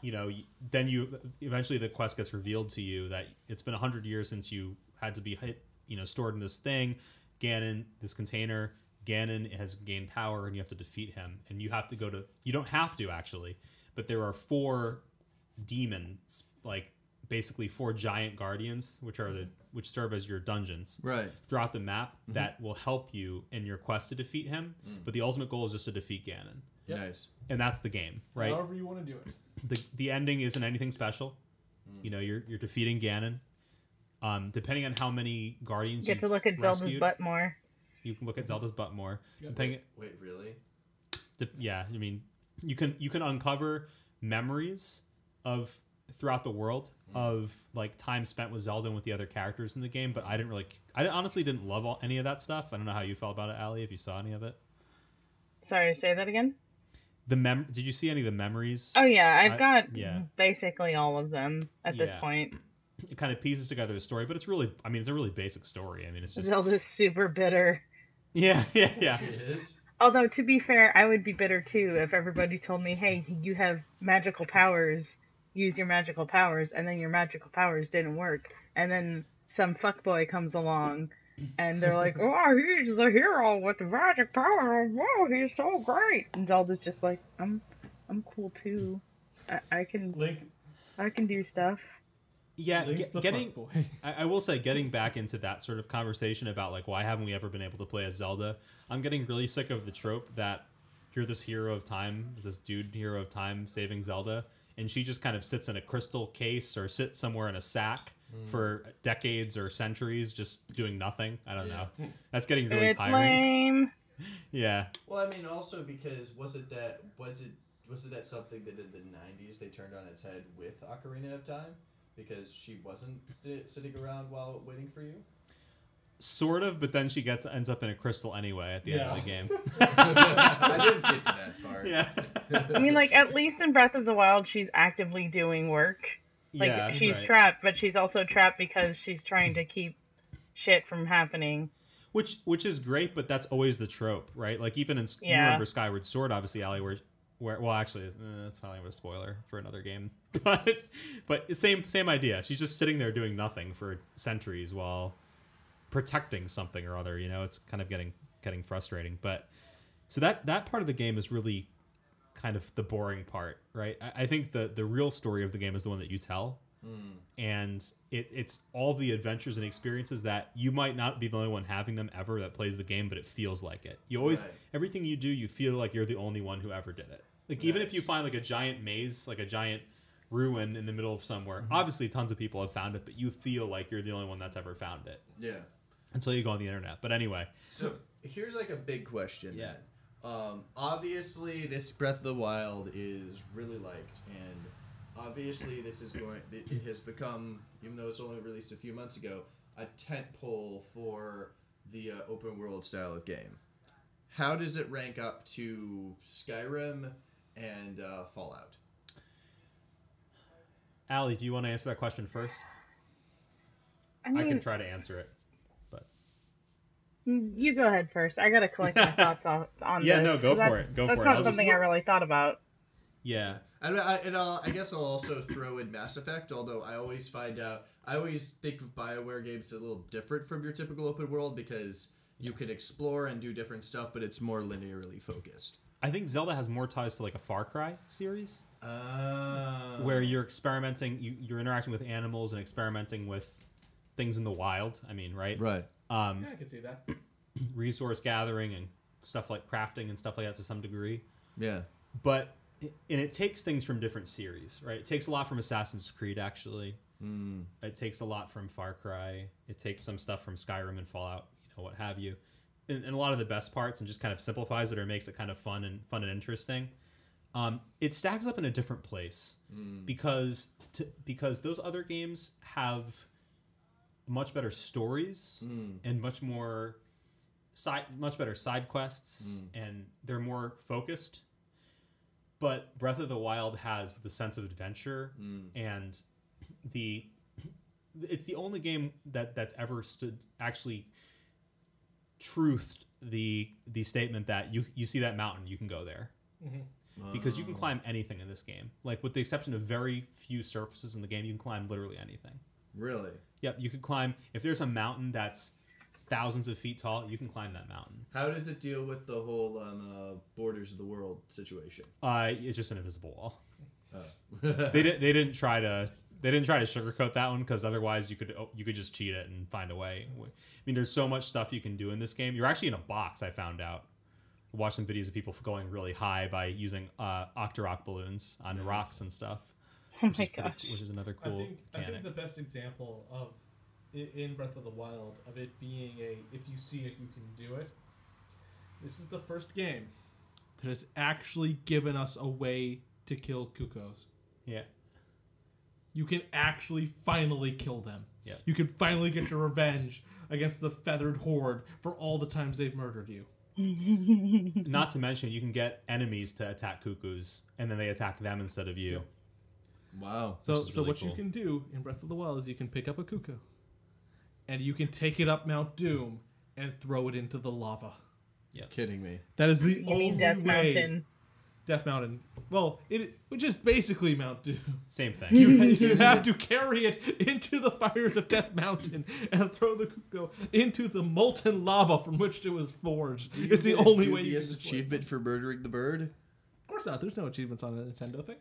you know, then you eventually the quest gets revealed to you that it's been hundred years since you had to be hit, you know, stored in this thing, Ganon, this container. Ganon has gained power, and you have to defeat him. And you have to go to. You don't have to actually, but there are four demons, like basically four giant guardians, which are the which serve as your dungeons Right. throughout the map that will help you in your quest to defeat him. But the ultimate goal is just to defeat Ganon, Yep. Nice. and that's the game, right? However you want to do it. the the ending isn't anything special. You know, you're you're defeating Ganon. Um, depending on how many guardians you Get to look at Zelda's rescued, butt more. you can look at Zelda's butt more. Yep. Depending, Wait, really? The- yeah, I mean, you can you can uncover memories of throughout the world hmm. of like time spent with Zelda and with the other characters in the game, but I didn't really, I honestly didn't love all, any of that stuff. I don't know how you felt about it, Ali, if you saw any of it. Sorry, say that again. The mem, did you see any of the memories? Oh yeah, I've I- got yeah. basically all of them at this point. It kind of pieces together the story, but it's really, I mean, it's a really basic story. I mean, it's just, Zelda's super bitter. yeah, yeah, (laughs) yeah. She is. Although to be fair, I would be bitter too if everybody told me, "Hey, you have magical powers. Use your magical powers," and then your magical powers didn't work, and then some fuckboy comes along, and they're like, (laughs) "Oh, he's the hero with the magic power. Whoa, he's so great!" And Zelda's just like, "I'm, I'm cool too. I, I can, Link, I can do stuff." Yeah, Link ge- the getting. I, I will say, getting back into that sort of conversation about like why haven't we ever been able to play as Zelda? I'm getting really sick of the trope that you're this hero of time, this dude hero of time saving Zelda, and she just kind of sits in a crystal case or sits somewhere in a sack for decades or centuries, just doing nothing. I don't Yeah. know. That's getting really it's tiring. lame. (laughs) Yeah, Well, I mean, also because was it that was it was it that something that in the '90s they turned on its head with Ocarina of Time because she wasn't st- sitting around while waiting for you? sort of, but then she gets ends up in a crystal anyway at the end of the game. (laughs) I didn't get to that part. yeah, (laughs) I mean, like at least in Breath of the Wild, she's actively doing work. Like yeah, she's right. trapped, but she's also trapped because she's trying to keep shit from happening. which which is great but that's always the trope right like even in you remember skyward sword obviously ali where where well actually that's eh, probably a spoiler for another game (laughs) but but same same idea she's just sitting there doing nothing for centuries while protecting something or other you know it's kind of getting getting frustrating but so that that part of the game is really kind of the boring part right i, I think the the real story of the game is the one that you tell hmm. and it, it's all the adventures and experiences that you might not be the only one having them ever that plays the game, but it feels like it. You always Right. everything you do, you feel like you're the only one who ever did it. Like even if you find like a giant maze, like a giant ruin in the middle of somewhere, obviously tons of people have found it, but you feel like you're the only one that's ever found it Yeah. until you go on the internet. But anyway, So here's like a big question. Yeah. Um, obviously, this Breath of the Wild is really liked, and obviously, this is going. It it has become, even though it's only released a few months ago, a tent pole for the uh, open world style of game. How does it rank up to Skyrim and uh, Fallout? Ali, do you want to answer that question first? I I can try to answer it. But you go ahead first. I gotta collect my (laughs) thoughts on, on Yeah, this, no, go for it. Go for it. That's not I'll just something I really thought about. yeah, And I, and I'll, I guess I'll also throw in Mass Effect, although I always find out, I always think of BioWare games a little different from your typical open world because you can explore and do different stuff, but it's more linearly focused. I think Zelda has more ties to like a Far Cry series. Uh, where you're experimenting you, you're interacting with animals and experimenting with things in the wild i mean right Right. um, Yeah, I can see that. (clears throat) resource gathering and stuff like crafting and stuff like that to some degree Yeah. but and it takes things from different series right it takes a lot from assassin's creed actually Mm. it takes a lot from far cry it takes some stuff from skyrim and fallout you know what have you and, and a lot of the best parts and just kind of simplifies it or makes it kind of fun and fun and interesting. Um, it stacks up in a different place because t- because those other games have much better stories Mm. and much more side much better side quests and they're more focused. But breath of the wild has the sense of adventure and the it's the only game that that's ever stood actually truthed the the statement that you you see that mountain you can go there because you can climb anything in this game like with the exception of very few surfaces in the game you can climb literally anything Really? Yep, you could climb. If there's a mountain that's thousands of feet tall, you can climb that mountain. How does it deal with the whole um, uh, borders of the world situation? Uh, it's just an invisible wall. Oh. They didn't. (laughs) They didn't try to. They didn't try to sugarcoat that one because otherwise you could oh, you could just cheat it and find a way. I mean, there's so much stuff you can do in this game. You're actually in a box. I found out. Watch some videos of people going really high by using uh, Octorok balloons on rocks and stuff. Oh which my is pretty- gosh. which is another I cool think I think the best example of in Breath of the Wild of it being a if you see it you can do it. This is the first game that has actually given us a way to kill Cuccos. Yeah. You can actually finally kill them. Yeah. You can finally get your revenge against the feathered horde for all the times they've murdered you. (laughs) Not to mention, you can get enemies to attack cuckoos, and then they attack them instead of you. Wow. So, so really what cool. you can do in Breath of the Wild is you can pick up a cuckoo, and you can take it up Mount Doom and throw it into the lava. Yeah. Kidding me. That is the You only mean Death way. Mountain? Death Mountain. Well, it which is basically Mount Doom. Same thing. You, you (laughs) have to carry it into the fires of Death Mountain and throw the Cucco into the molten lava from which it was forged. It's the only way you can dubious it. achievement for murdering the bird. Of course not. There's no achievements on a Nintendo thing.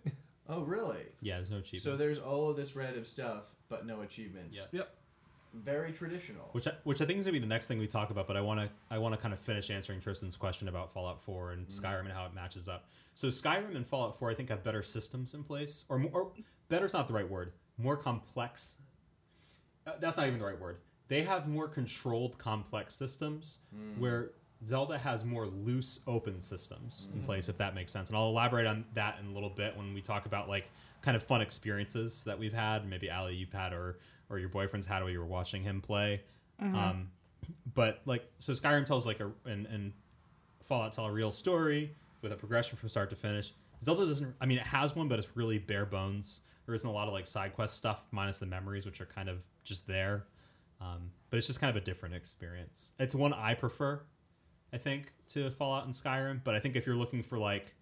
Oh, really? yeah, there's no achievements. So there's all of this random stuff, but no achievements. Yep. Yep. Very traditional. which I, which I think is gonna be the next thing we talk about. But I want to I want to kind of finish answering Tristan's question about Fallout 4 and mm-hmm. Skyrim and how it matches up. So Skyrim and Fallout 4 I think have better systems in place, or more. Or better's not the right word. More complex. Uh, that's not even the right word. They have more controlled, complex systems, mm. where Zelda has more loose, open systems in mm. place. If that makes sense, and I'll elaborate on that in a little bit when we talk about like kind of fun experiences that we've had. Maybe Ali, you've had, or or your boyfriend's had while you were watching him play. Um, but like, so Skyrim tells like a and, and Fallout tell a real story with a progression from start to finish. Zelda doesn't. I mean, it has one, but it's really bare bones. There isn't a lot of like side quest stuff, minus the memories, which are kind of just there. Um, but it's just kind of a different experience. It's one I prefer, I think, to Fallout and Skyrim. But I think if you're looking for like,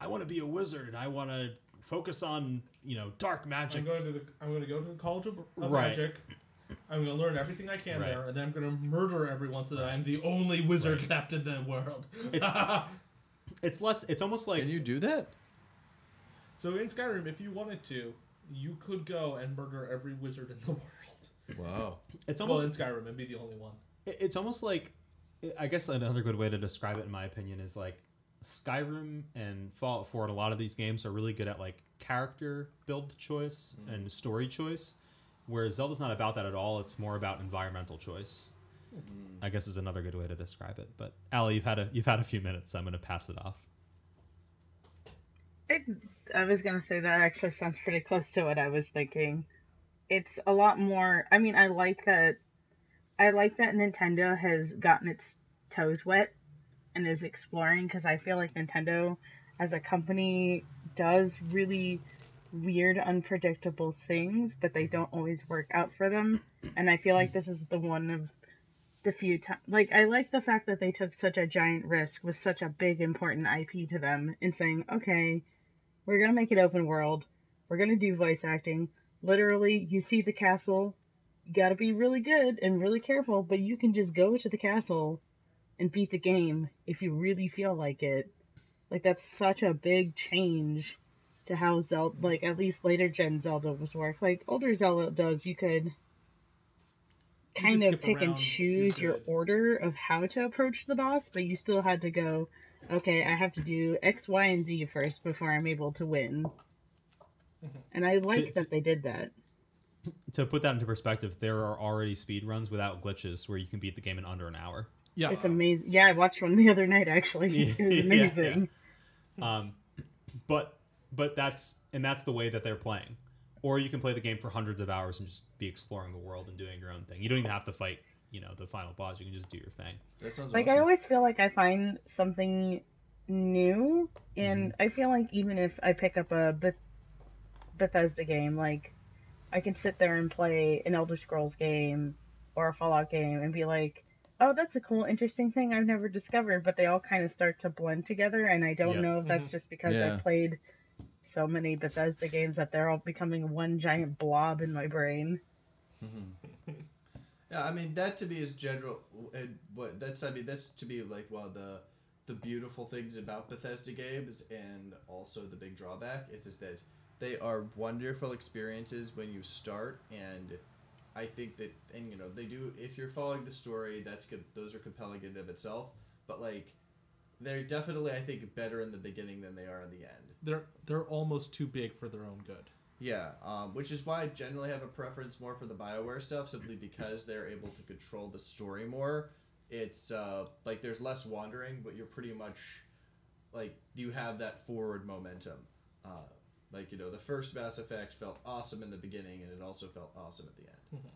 I want to be a wizard and I want to focus on you know dark magic. I'm going to the I'm going to go to the College of, of Right. Magic. I'm going to learn everything I can Right. there, and then I'm going to murder everyone so that I'm the only wizard left in the world. It's- (laughs) It's less. It's almost like Can you do that? so in Skyrim, if you wanted to, you could go and murder every wizard in the (laughs) world. Wow. it's Well, almost in Skyrim, and be the only one. It's almost like, I guess another good way to describe it, in my opinion, is like Skyrim and Fallout 4 and a lot of these games are really good at like character build choice mm-hmm. and story choice, whereas Zelda's not about that at all. It's more about environmental choice. Mm-hmm. I guess is another good way to describe it. But Ali, you've had a you've had a few minutes, so I'm going to pass it off. It, I was gonna say that actually sounds pretty close to what I was thinking. It's a lot more. I mean, I like that. I like that Nintendo has gotten its toes wet and is exploring because I feel like Nintendo, as a company, does really weird, unpredictable things, but they don't always work out for them. And I feel like this is the one of the few times. Like, I like the fact that they took such a giant risk with such a big, important IP to them in saying, okay, we're gonna make it open world. We're gonna do voice acting. Literally, you see the castle. You gotta be really good and really careful, but you can just go to the castle and beat the game if you really feel like it. Like that's such a big change to how Zelda, like at least later gen Zelda was work. Like older Zelda does, you could kind could of pick and around, you choose your order of how to approach the boss, but you still had to go okay, I have to do X, Y, and Z first before I'm able to win. Mm-hmm. And I like that they did that. To put that into perspective, there are already speed runs without glitches where you can beat the game in under an hour. Yeah. It's amazing. Yeah, I watched one the other night actually. (laughs) It was Yeah, amazing. Um, but but that's and that's the way that they're playing. Or you can play the game for hundreds of hours and just be exploring the world and doing your own thing. You don't even have to fight, you know, the final boss. You can just do your thing. That sounds Like I always feel like I find something new, and Mm-hmm. I feel like even if I pick up a Beth- Bethesda game, like I can sit there and play an Elder Scrolls game or a Fallout game and be like, "Oh, that's a cool, interesting thing I've never discovered." But they all kind of start to blend together, and I don't Yeah. know if that's Mhm. just because Yeah. I've played so many Bethesda games that they're all becoming one giant blob in my brain. (laughs) Yeah, I mean that to me is general. And what that's I mean that's to me like one of the the beautiful things about Bethesda games, and also the big drawback is is that they are wonderful experiences when you start, and I think that and you know they do if you're following the story, that's good. Those are compelling in and of itself, but like they're definitely I think better in the beginning than they are in the end. They're they're almost too big for their own good. Yeah, um, which is why I generally have a preference more for the Bioware stuff, simply because they're able to control the story more. It's uh, like there's less wandering, but you're pretty much like you have that forward momentum. Uh, like you know, the first Mass Effect felt awesome in the beginning, and it also felt awesome at the end. Mm-hmm.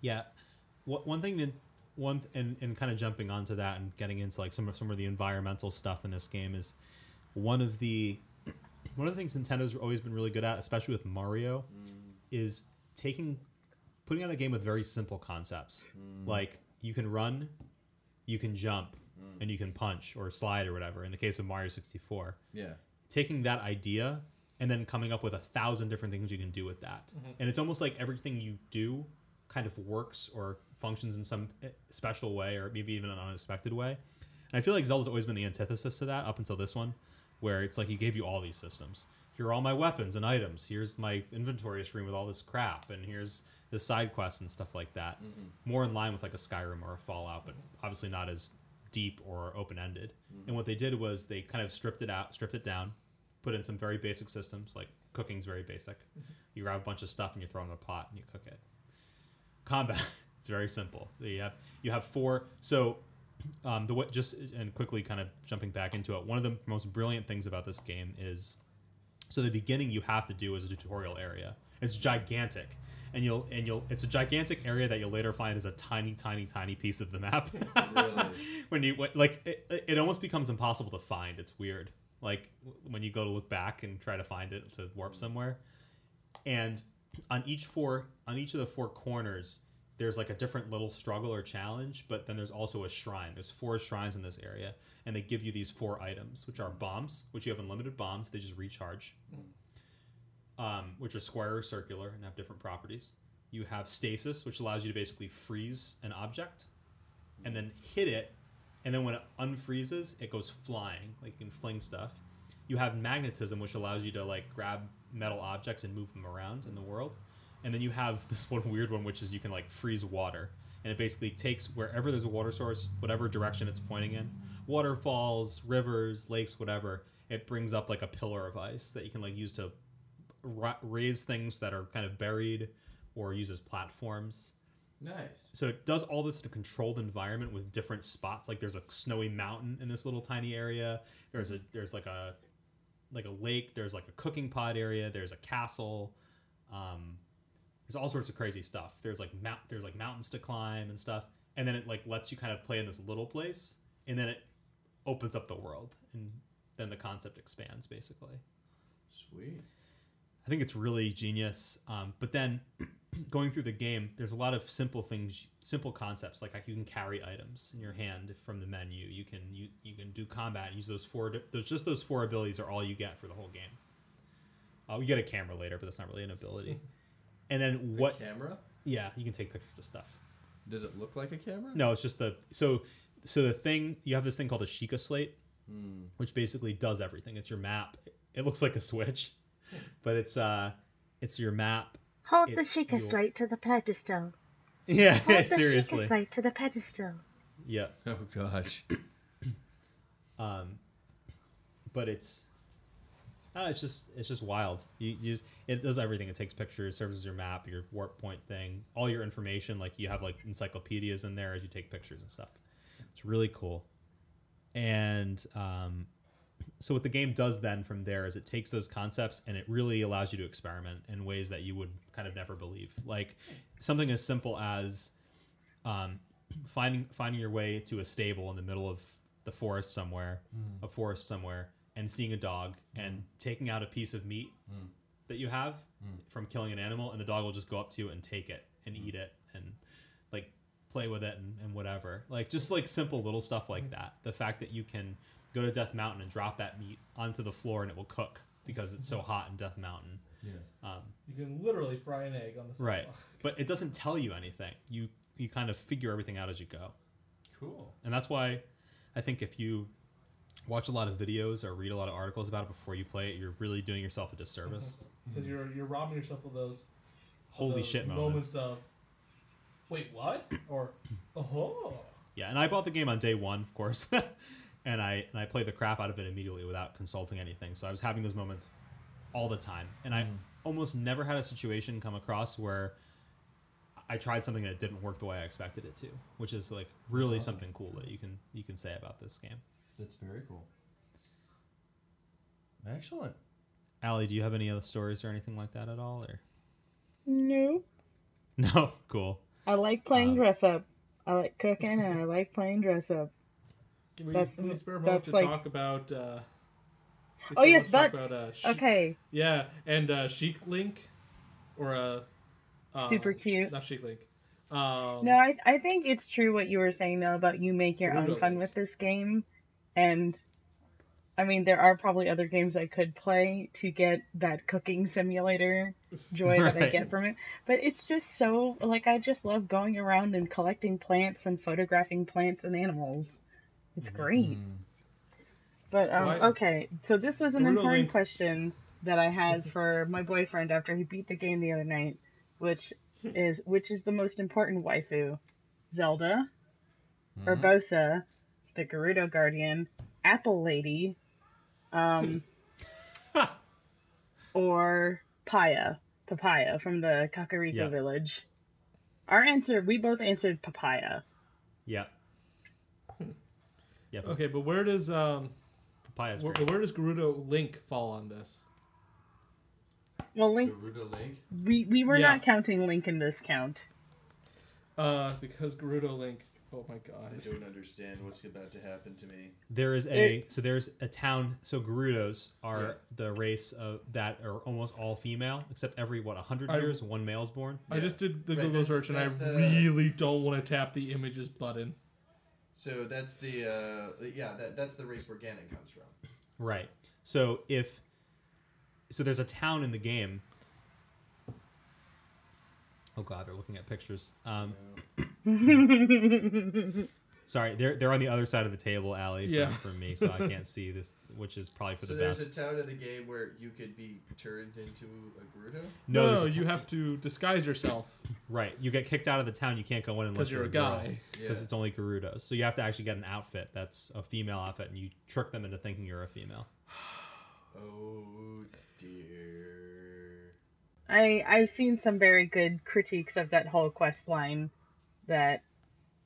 Yeah, what one thing that one and and kind of jumping onto that and getting into like some of some of the environmental stuff in this game is one of the (clears throat) one of the things Nintendo's always been really good at, especially with Mario, mm. is taking putting out a game with very simple concepts. Mm. Like you can run, you can jump, mm. and you can punch or slide or whatever. In the case of Mario 64, Yeah. Taking that idea and then coming up with a thousand different things you can do with that. Mm-hmm. And it's almost like everything you do kind of works or functions in some eh, special way or maybe even an unexpected way. And I feel like Zelda's always been the antithesis to that up until this one, where it's like he gave you all these systems. Here are all my weapons and items. Here's my inventory screen with all this crap, and here's the side quests and stuff like that. Mm-hmm. More in line with like a Skyrim or a Fallout, but mm-hmm. obviously not as deep or open ended. And what they did was they kind of stripped it out, stripped it down, put in some very basic systems like cooking's very basic. You grab a bunch of stuff and you throw it in a pot and you cook it. Combat, (laughs) it's very simple. You have you have four. So um, the way, just and quickly kind of jumping back into it. One of the most brilliant things about this game is so the beginning you have to do is a tutorial area. It's gigantic. And you'll and you'll it's a gigantic area that you'll later find is a tiny, tiny, tiny piece of the map. (laughs) Really? (laughs) when you like it, it almost becomes impossible to find. It's weird. Like when you go to look back and try to find it to warp mm. somewhere. And on each four on each of the four corners there's like a different little struggle or challenge, but then there's also a shrine. There's four shrines in this area, and they give you these four items, which are bombs, which you have unlimited bombs. They just recharge, mm. Um, which are square or circular and have different properties. You have stasis, which allows you to basically freeze an object, and then hit it, and then when it unfreezes, it goes flying, like you can fling stuff. You have magnetism, which allows you to like grab metal objects and move them around in the world. And then you have (laughs) this one weird one, which is you can like freeze water, and it basically takes wherever there's a water source, whatever direction it's pointing in, waterfalls, rivers, lakes, whatever. It brings up like a pillar of ice that you can like use to ra- raise things that are kind of buried or use as platforms. nice. So it does all this in a controlled environment with different spots. Like there's a snowy mountain in this little tiny area. There's a there's like a like a lake. There's like a cooking pot area. There's a castle. Um, there's all sorts of crazy stuff. There's like mount there's like mountains to climb and stuff. And then it like lets you kind of play in this little place, and then it opens up the world, and then the concept expands basically. Sweet. I think it's really genius. Um, but then (clears throat) going through the game, there's a lot of simple things, simple concepts like, like you can carry items in your hand from the menu. You can you, you can do combat. Use those four. Those just those four abilities are all you get for the whole game. Uh, we get a camera later, but that's not really an ability. (laughs) and then what? A camera? Yeah, you can take pictures of stuff. Does it look like a camera? No, it's just the so so the thing you have this thing called a Sheikah slate, Hmm. which basically does everything. It's your map. It looks like a switch, (laughs) but it's uh it's your map. Hold the It's Sheikah your- slate to the pedestal. Yeah, Hold the (laughs) seriously. Sheikah slate to the pedestal. Yeah. Oh gosh. (coughs) Um, but it's uh, it's just it's just wild. You, you just it does everything. It takes pictures, serves as your map, your warp point thing, all your information. Like you have like encyclopedias in there as you take pictures and stuff. It's really cool. And um, so what the game does then from there is it takes those concepts and it really allows you to experiment in ways that you would kind of never believe. Like something as simple as um, finding finding your way to a stable in the middle of the forest somewhere, mm. a forest somewhere, and seeing a dog mm. and taking out a piece of meat mm. that you have from killing an animal, and the dog will just go up to you and take it and eat it and like play with it and, and whatever. Like just like simple little stuff like that. The fact that you can go to Death Mountain and drop that meat onto the floor and it will cook because it's so mm-hmm. hot in Death Mountain. Yeah. Um, You can literally fry an egg on the right. (laughs) But it doesn't tell you anything. You you kind of figure everything out as you go. Cool. And that's why I think if you watch a lot of videos or read a lot of articles about it before you play it, you're really doing yourself a disservice. Mm-hmm. Mm-hmm. because you're you're robbing yourself of those of Holy those shit moments. of wait what or (clears throat) oh Yeah, and I bought the game on day one, of course, (laughs) and I and I played the crap out of it immediately without consulting anything. So I was having those moments all the time, and I almost never had a situation come across where I tried something and it didn't work the way I expected it to, which is like really something cool that you can you can say about this game. That's very cool. Excellent. Ali, do you have any other stories or anything like that at all? Or No. (laughs) no? Cool. I like playing Um, dress up. I like cooking and I like playing dress up. Can we, That's- can we spare a moment to like- talk about? Uh, Oh, yes, moment to butts. talk about, uh, Sheik- Okay, Yeah, and uh, Chic Link, or uh, uh, super cute. Not Chic Link. Um, No, I I think it's true what you were saying though about you make your own fun with this game, and I mean there are probably other games I could play to get that cooking simulator (laughs) joy that I get from it. But it's just so like I just love going around and collecting plants and photographing plants and animals. It's great. But um, Why- okay, so this was an important question that I had (laughs) for my boyfriend after he beat the game the other night, which is which is the most important waifu, Zelda, Urbosa, the Gerudo Guardian, Apple Lady, um, (laughs) or Paya, Papaya from the Kakariko Yeah. village. Our answer, we both answered Papaya. Yeah. Yeah. Okay, but where does um, Papayas where, great. where does Gerudo Link fall on this? Well, Link, Gerudo Link. we, we were Yeah. not counting Link in this count. Uh, because Gerudo Link. Oh my god. I god. don't understand what's about to happen to me. There is a so there's a town. So Gerudos are Yeah. the race of that are almost all female, except every what hundred I- years one male is born. I just did the Right, Google that's- search and I that's the- really don't want to tap the images button. So that's the uh, yeah that that's the race where Ganon comes from. Right. So if so, there's a town in the game. Oh God, they're looking at pictures. Um, (laughs) (clears throat) sorry, they're they're on the other side of the table, Ali, from, Yeah. from me, so I (laughs) can't see this, which is probably for So the there's a town in the game where you could be turned into a Gerudo. No, there's no, a you have to disguise yourself (laughs) right. You get kicked out of the town. You can't go in unless because you're a girl. guy. because Yeah. it's only Gerudos. So you have to actually get an outfit that's a female outfit, and you trick them into thinking you're a female. (sighs) Oh dear. I I've seen some very good critiques of that whole quest line that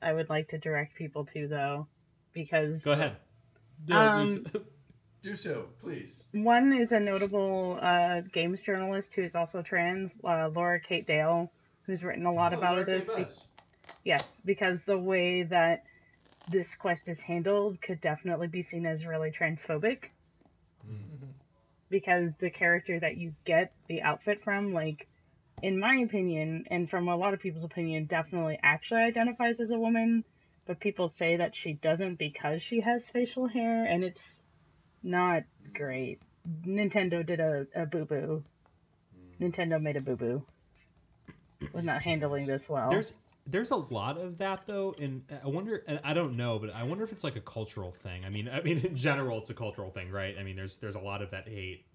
I would like to direct people to though because Go ahead. No, Um, there's- (laughs) Do so, please. one is a notable uh, games journalist who is also trans, uh, Laura Kate Dale, who's written a lot Oh, about Dark this. Be- yes, because the way that this quest is handled could definitely be seen as really transphobic. Because the character that you get the outfit from, like, in my opinion, and from a lot of people's opinion, definitely actually identifies as a woman, but people say that she doesn't because she has facial hair, and it's not great. Nintendo did a, a boo boo. Hmm. Nintendo made a boo boo. With not handling this well. There's there's a lot of that though, and I wonder. And I don't know, but I wonder if it's like a cultural thing. I mean, I mean, in general, it's a cultural thing, right? I mean, there's there's a lot of that hate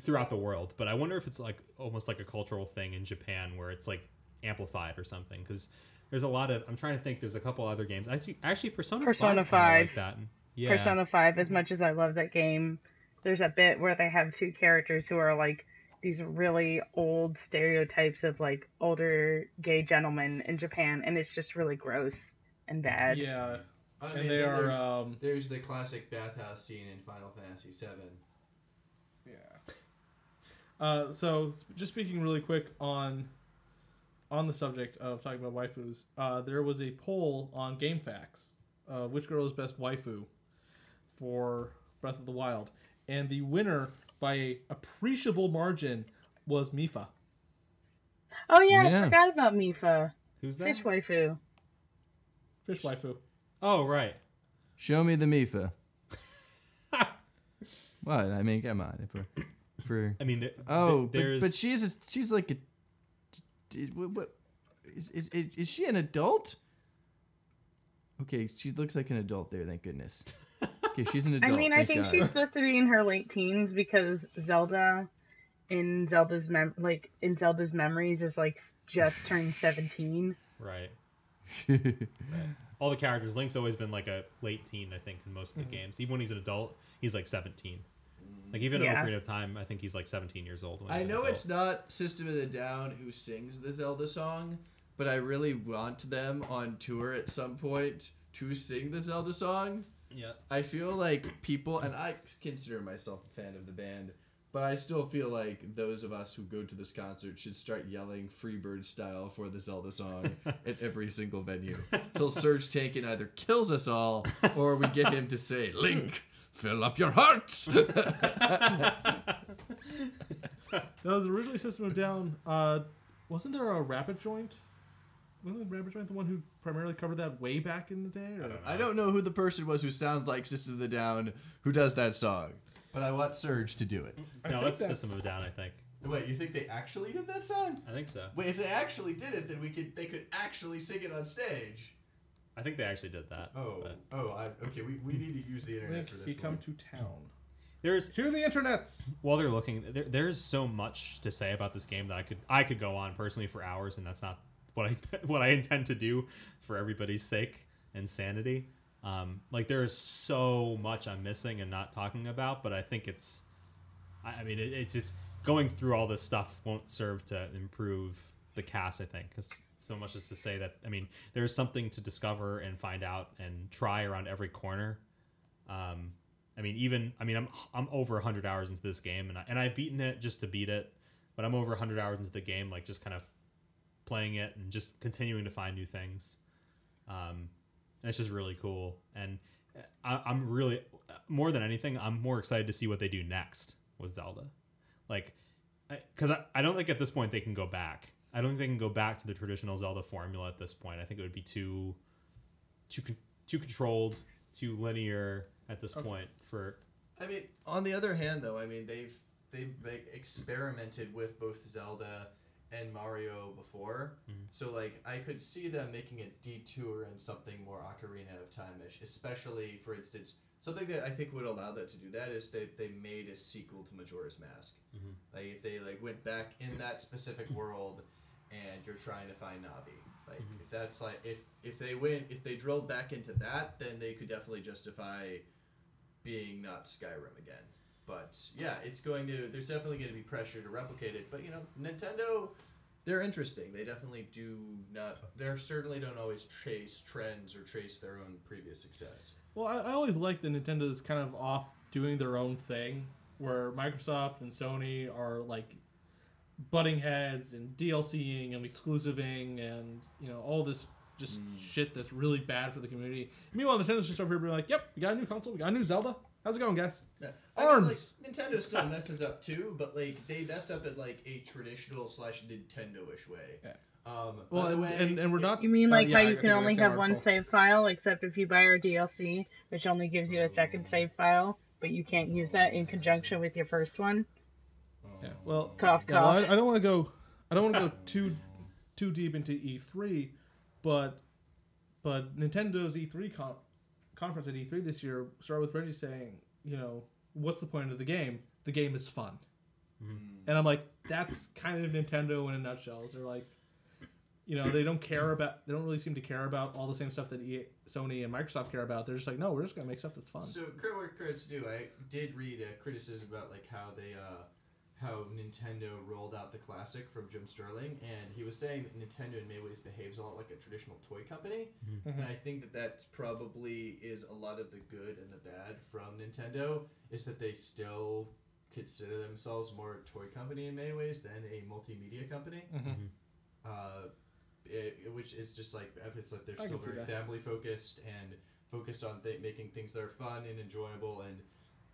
throughout the world, but I wonder if it's like almost like a cultural thing in Japan where it's like amplified or something because there's a lot of I'm trying to think there's a couple other games. I see actually Persona, Persona 5 like that. Yeah. Persona 5 as much as I love that game, there's a bit where they have two characters who are like these really old stereotypes of like older gay gentlemen in Japan and it's just really gross and bad. Yeah. I mean, and they are there's, um... there's the classic bathhouse scene in Final Fantasy 7 uh, so just speaking really quick on on the subject of talking about waifus, uh, there was a poll on GameFAQs, uh, which girl is best waifu for Breath of the Wild, and the winner by a appreciable margin was Mipha. Oh yeah, Yeah. I forgot about Mipha. Who's that? Fish waifu. Fish waifu. Oh right. Show me the Mipha. (laughs) what? I mean, come on. If we're, if we're I mean, there, oh, there- but, there's but she's a, she's like a. d- What, what is, is, is, is she an adult? Okay, she looks like an adult there. Thank goodness. Okay, she's an (laughs) adult. I mean, I think God. she's supposed to be in her late teens because Zelda, in Zelda's mem like in Zelda's memories, is like just turned seventeen. (laughs) right. all the characters. Link's always been like a late teen, I think, in most of the mm-hmm. games. Even when he's an adult, he's like 17. Like even in Yeah. Ocarina of Time, I think he's like 17 years old. When I know it's not System of the Down who sings the Zelda song, but I really want them on tour at some point to sing the Zelda song. Yeah. I feel like people, and I consider myself a fan of the band, but I still feel like those of us who go to this concert should start yelling Freebird style for the Zelda song (laughs) at every single venue till Serj Tankian either kills us all or we get him to say, Link, fill up your hearts. (laughs) That was originally System of Down. Uh, wasn't there a Rabbit Joint? Wasn't Rabbit Joint the one who primarily covered that way back in the day? Or? don't. I don't know who the person was who sounds like System of the Down who does that song. But I want Serj to do it. I no, it's that's- System of a Down. I think. Wait, you think they actually did that song? I think so. Wait, if they actually did it, then we could they could actually sing it on stage. I think they actually did that. Oh, but- oh, I, okay. We, we need to use the internet Link, for this. he come one. to town. There's To the internets. while they're looking, there, there's so much to say about this game that I could I could go on personally for hours, and that's not what I (laughs) what I intend to do for everybody's sake and sanity. Um, like there is so much I'm missing and not talking about, but I think it's, I, I mean, it, it's just going through all this stuff won't serve to improve the cast. I think because so much is to say that I mean there's something to discover and find out and try around every corner. Um, I mean, even I mean, I'm I'm over 100 hours into this game, and I, and I've beaten it just to beat it, but I'm over 100 hours into the game, like just kind of playing it and just continuing to find new things. Um, and it's just really cool, and I, I'm really more than anything, I'm more excited to see what they do next with Zelda, like, because I, I don't think at this point they can go back. I don't think they can go back to the traditional Zelda formula at this point. I think it would be too too too controlled, too linear at this point for I mean, on the other hand, though, I mean they've they've like, experimented with both Zelda and Mario before, Mhm. so like I could see them making a detour and something more Ocarina of Time-ish. Especially, for instance, something that I think would allow them to do that is they they made a sequel to Majora's Mask. Mhm. Like if they like went back in that specific world, and you're trying to find Navi. Like Mhm. if that's like if if they went if they drilled back into that, then they could definitely justify being not Skyrim again. But yeah, it's going to. There's definitely going to be pressure to replicate it. But you know, Nintendo, they're interesting. They definitely do not. They certainly don't always chase trends or trace their own previous success. Well, I, I always like that Nintendo's kind of off doing their own thing, where Microsoft and Sony are like butting heads and DLCing and exclusiving and you know all this just shit that's really bad for the community. Meanwhile, Nintendo's just over here being like, "Yep, we got a new console, we got a new Zelda. How's it going, guys?" Yeah. Arms. I mean, like, Nintendo still messes up too, but like they mess up in like a traditional slash Nintendo-ish way. Yeah. Um, Well, and, way, and, and we're not. You mean uh, like yeah, how I you think can only same have one save file, except if you buy our DLC, which only gives you a second save file, but you can't use that in conjunction with your first one? Yeah, well, Cough, Yeah, well. I, I don't want to go. I don't want to go too too deep into E3, but but Nintendo's E3 con- conference at E3 this year started with Reggie saying, you know, what's the point of the game? The game is fun, and I'm like, that's kind of Nintendo in a nutshell. Is they're like, you know, they don't care about, they don't really seem to care about all the same stuff that EA, Sony and Microsoft care about. They're just like, no, we're just gonna make stuff that's fun. So credit where credit's due. I did read a criticism about like how they uh how Nintendo rolled out the classic from Jim Sterling, and he was saying that Nintendo in many ways behaves a lot like a traditional toy company, and I think that that probably is a lot of the good and the bad from Nintendo is that they still consider themselves more a toy company in many ways than a multimedia company. Mhm. Uh, it, it- which is just like it's like they're I still very family focused and focused on th- making things that are fun and enjoyable and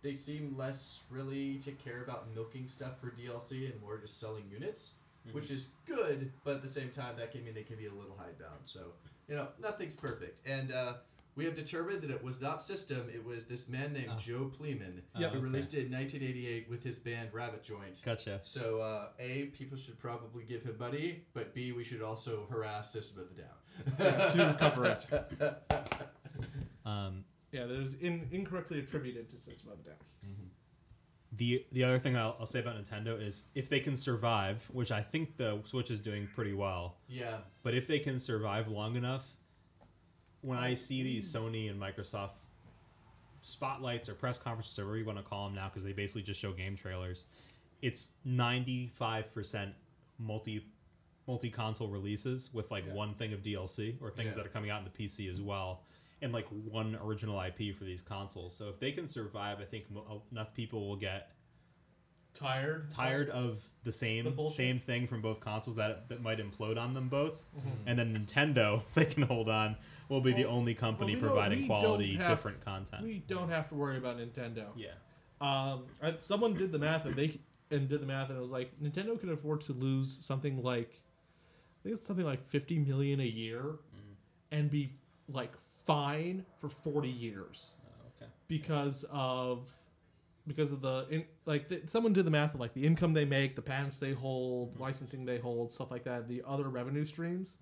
they seem less really to care about milking stuff for DLC and more just selling units, which is good, but at the same time that can mean they can be a little hidebound. So you know nothing's perfect, and uh, we have determined that it was not System; it was this man named Oh. Joe Pleeman Yep. who Okay. released it in 1988 with his band Rabbit Joint. Gotcha. So uh, a people should probably give him money, but b we should also harass System of the Down Yeah, to cover it. (laughs) Um, Yeah, that was in, incorrectly attributed to System of a Down. Mm-hmm. the the other thing I'll, I'll say about Nintendo is if they can survive, which I think the Switch is doing pretty well, Yeah, but if they can survive long enough, when I see these mm. Sony and Microsoft spotlights or press conferences or whatever you want to call them now, because they basically just show game trailers, it's ninety five percent multi multi console releases with like Yeah. one thing of DLC or things Yeah. that are coming out in the PC as well. And like one original IP for these consoles. So if they can survive, I think enough people will get Tired. tired of the same The same thing from both consoles that that might implode on them both. Mm-hmm. And then Nintendo, (laughs) if they can hold on, will be the only company well, we providing quality, have- different content. We don't have to worry about Nintendo. yeah. Um, someone did the math and they and did the math and it was like Nintendo can afford to lose something like I think it's something like fifty million a year, and be like fine for forty years Oh, okay. because of because of the in, like the, someone did the math of like the income they make, the patents they hold, licensing they hold, stuff like that, the other revenue streams,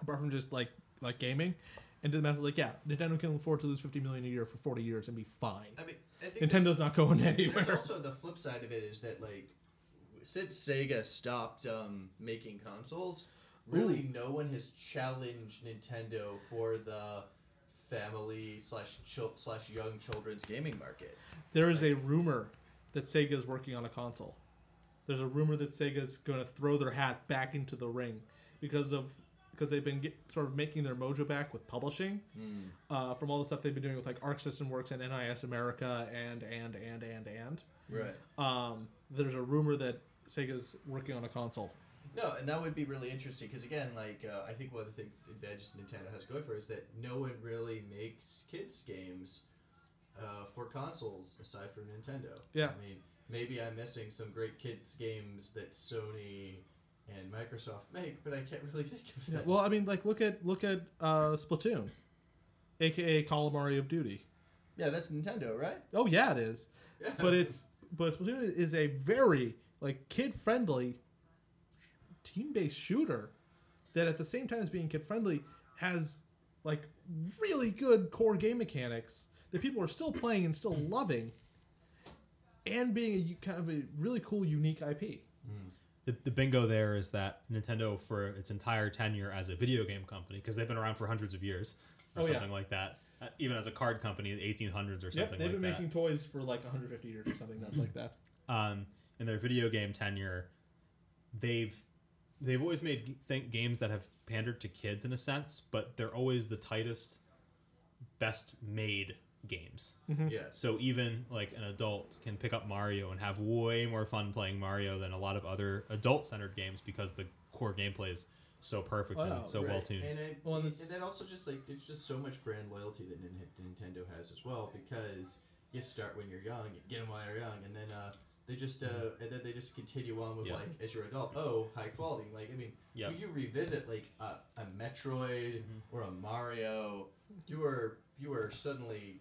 apart from just like like gaming, and did the math was like yeah, Nintendo can afford to lose fifty million a year for forty years and be fine. I mean, I think Nintendo's not going anywhere. also the flip side of it is that like since Sega stopped um, making consoles, really no one has challenged Nintendo for the family slash chil- slash young children's gaming market. There is a rumor that Sega is working on a console. There's a rumor that Sega's going to throw their hat back into the ring because of because they've been get, sort of making their mojo back with publishing uh, from all the stuff they've been doing with like Arc System Works and NIS America and and and and and. Right. Um, there's a rumor that Sega's working on a console. No, and that would be really interesting because again, like uh, I think one of the thing, advantages Nintendo has going for it is that no one really makes kids games uh, for consoles aside from Nintendo. Yeah. I mean, maybe I'm missing some great kids games that Sony and Microsoft make, but I can't (laughs) really think of Yeah, well, I mean, like look at look at uh, Splatoon, aka of of Duty. yeah, that's Nintendo, right? Oh yeah, it is. Yeah. but it's but Splatoon is a very like kid friendly team based shooter that at the same time as being kid friendly has like really good core game mechanics that people are still playing and still loving and being a kind of a really cool unique IP. The, the bingo there is that Nintendo, for its entire tenure as a video game company, because they've been around for hundreds of years or Oh, yeah. something like that, uh, even as a card company, in the 1800s or something Yep, they've like been that. making toys for like 150 years or something nuts like that. um, in their video game tenure, they've they've always made think games that have pandered to kids in a sense, but they're always the tightest, best made games. Yes. So even like an adult can pick up Mario and have way more fun playing Mario than a lot of other adult-centered games because the core gameplay is so perfect Wow, and so Right. well tuned. And, it, Well, and and, then also just like there's just so much brand loyalty that Nintendo has as well because you start when you're young, you get them while you're young, and then uh, they just uh, and then they just continue on with Yeah. like as you're adult, oh high quality. Like I mean, Yep. when you revisit like a, a Metroid Mm-hmm. or a Mario, you are you are suddenly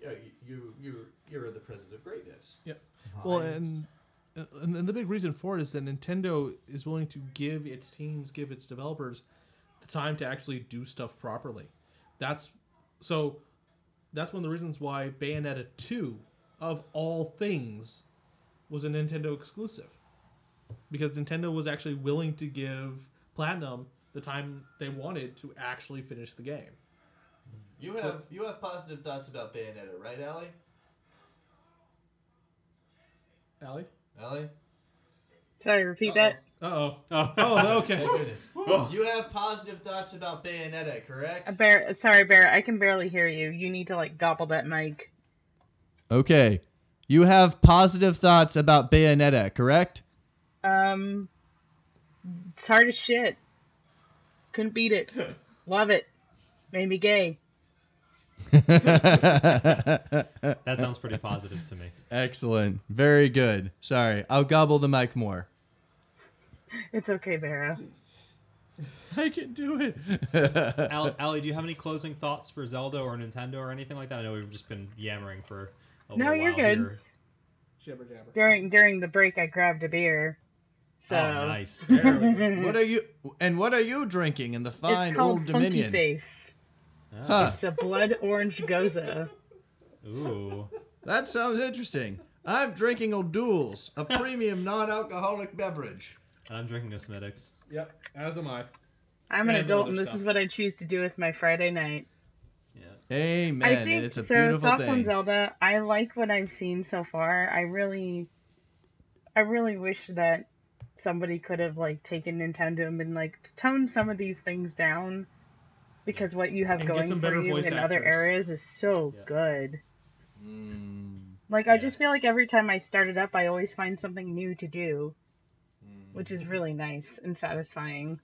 you you you you're in the presence of greatness. Yep. Well, and, and and the big reason for it is that Nintendo is willing to give its teams, give its developers the time to actually do stuff properly. That's so. That's one of the reasons why Bayonetta two, of all things, was a Nintendo exclusive, because Nintendo was actually willing to give Platinum the time they wanted to actually finish the game. you have you have positive thoughts about Bayonetta, right, Ali? Ali? Ali? Sorry, repeat that. Uh oh. Oh, (laughs) Oh, okay. Thank goodness. you have positive thoughts about Bayonetta, correct? Bear, sorry, Bear. I can barely hear you. You need to like gobble that mic. Okay. You have positive thoughts about Bayonetta, correct? Um, it's hard as shit. Couldn't beat it. (laughs) Love it. Made me gay. (laughs) that sounds pretty positive to me. Excellent. Very good. Sorry. I'll gobble the mic more. It's okay, Bera. (laughs) I can do it. Al- Ali, do you have any closing thoughts for Zelda or Nintendo or anything like that? I know we've just been yammering for a No, little you're good. here. Jabber jabber. During during the break, I grabbed a beer. Oh, so Oh, nice. (laughs) There we go. What are you and what are you drinking in the it's fine called old Funky Dominion? Face. Oh. Huh. It's a blood orange gose. Ooh. That sounds interesting. I'm drinking O'Doul's, a (laughs) premium non-alcoholic beverage. And I'm drinking a Smithwick's. Yep, as am I. I'm an And adult, and this stuff. is what I choose to do with my Friday night. Yeah. Amen. I think it's a so. beautiful thoughts on. Zelda. I like what I've seen so far. I really, I really wish that somebody could have like taken Nintendo and been like tone some of these things down. because what you have And going for you in other areas is so Yeah. good. Mm, Like I just feel like every time I start it up, I always find something new to do, mm. which is really nice and satisfying.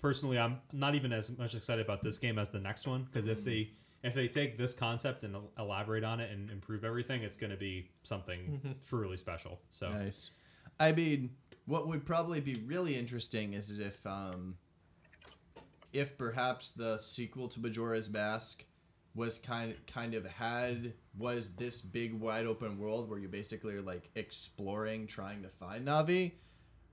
personally i'm not even as much excited about this game as the next one because if they if they take this concept and elaborate on it and improve everything it's going to be something truly special so Nice. I mean, what would probably be really interesting is if um if perhaps the sequel to Majora's Mask was kind kind of had was this big wide open world where you basically are like exploring trying to find Navi,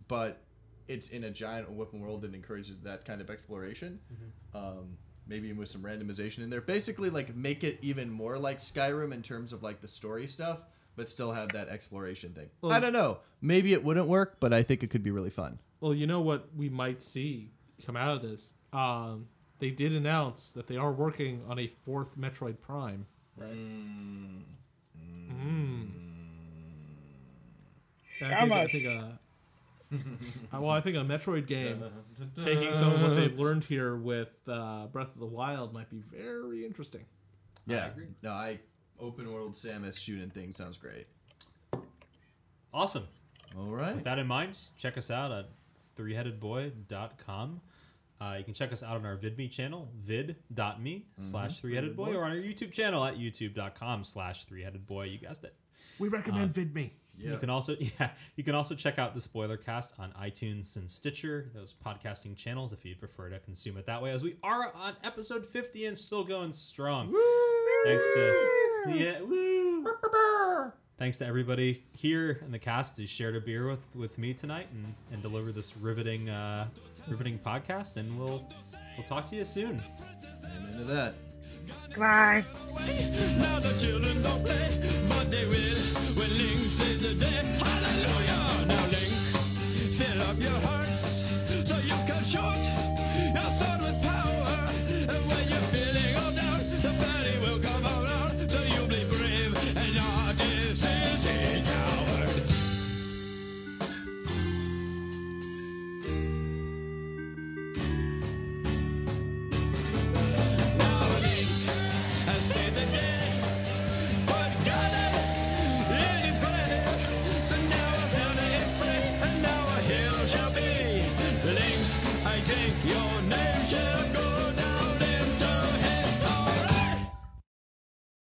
but it's in a giant open world that encourages that kind of exploration. Um, maybe with some randomization in there. Basically, like make it even more like Skyrim in terms of like the story stuff, but still have that exploration thing. Well- I don't know. Maybe it wouldn't work, but I think it could be really fun. Well, you know what we might see come out of this. Um, they did announce that they are working on a fourth Metroid Prime. Mm. Mm. And How I think, I think a, (laughs) uh, well, I think a Metroid game (laughs) taking some of what they've learned here with uh, Breath of the Wild might be very interesting. Yeah. I agree. No, I open world Samus shooting thing sounds great. awesome All right. with that in mind check us out at threeheadedboy.com uh, you can check us out on our vidme channel vid.me slash threeheadedboy or on our youtube channel at youtube.com slash threeheadedboy you guessed it We recommend VidMe. Yeah. You can also (laughs) yeah, you can also check out the spoiler cast on iTunes and Stitcher, those podcasting channels if you prefer to consume it that way. As we are on episode 50 and still going strong. Thanks to yeah, woo. Thanks to everybody here in the cast who shared a beer with with me tonight and and delivered this riveting uh riveting podcast and we'll we'll talk to you soon. I'm into that. Bye.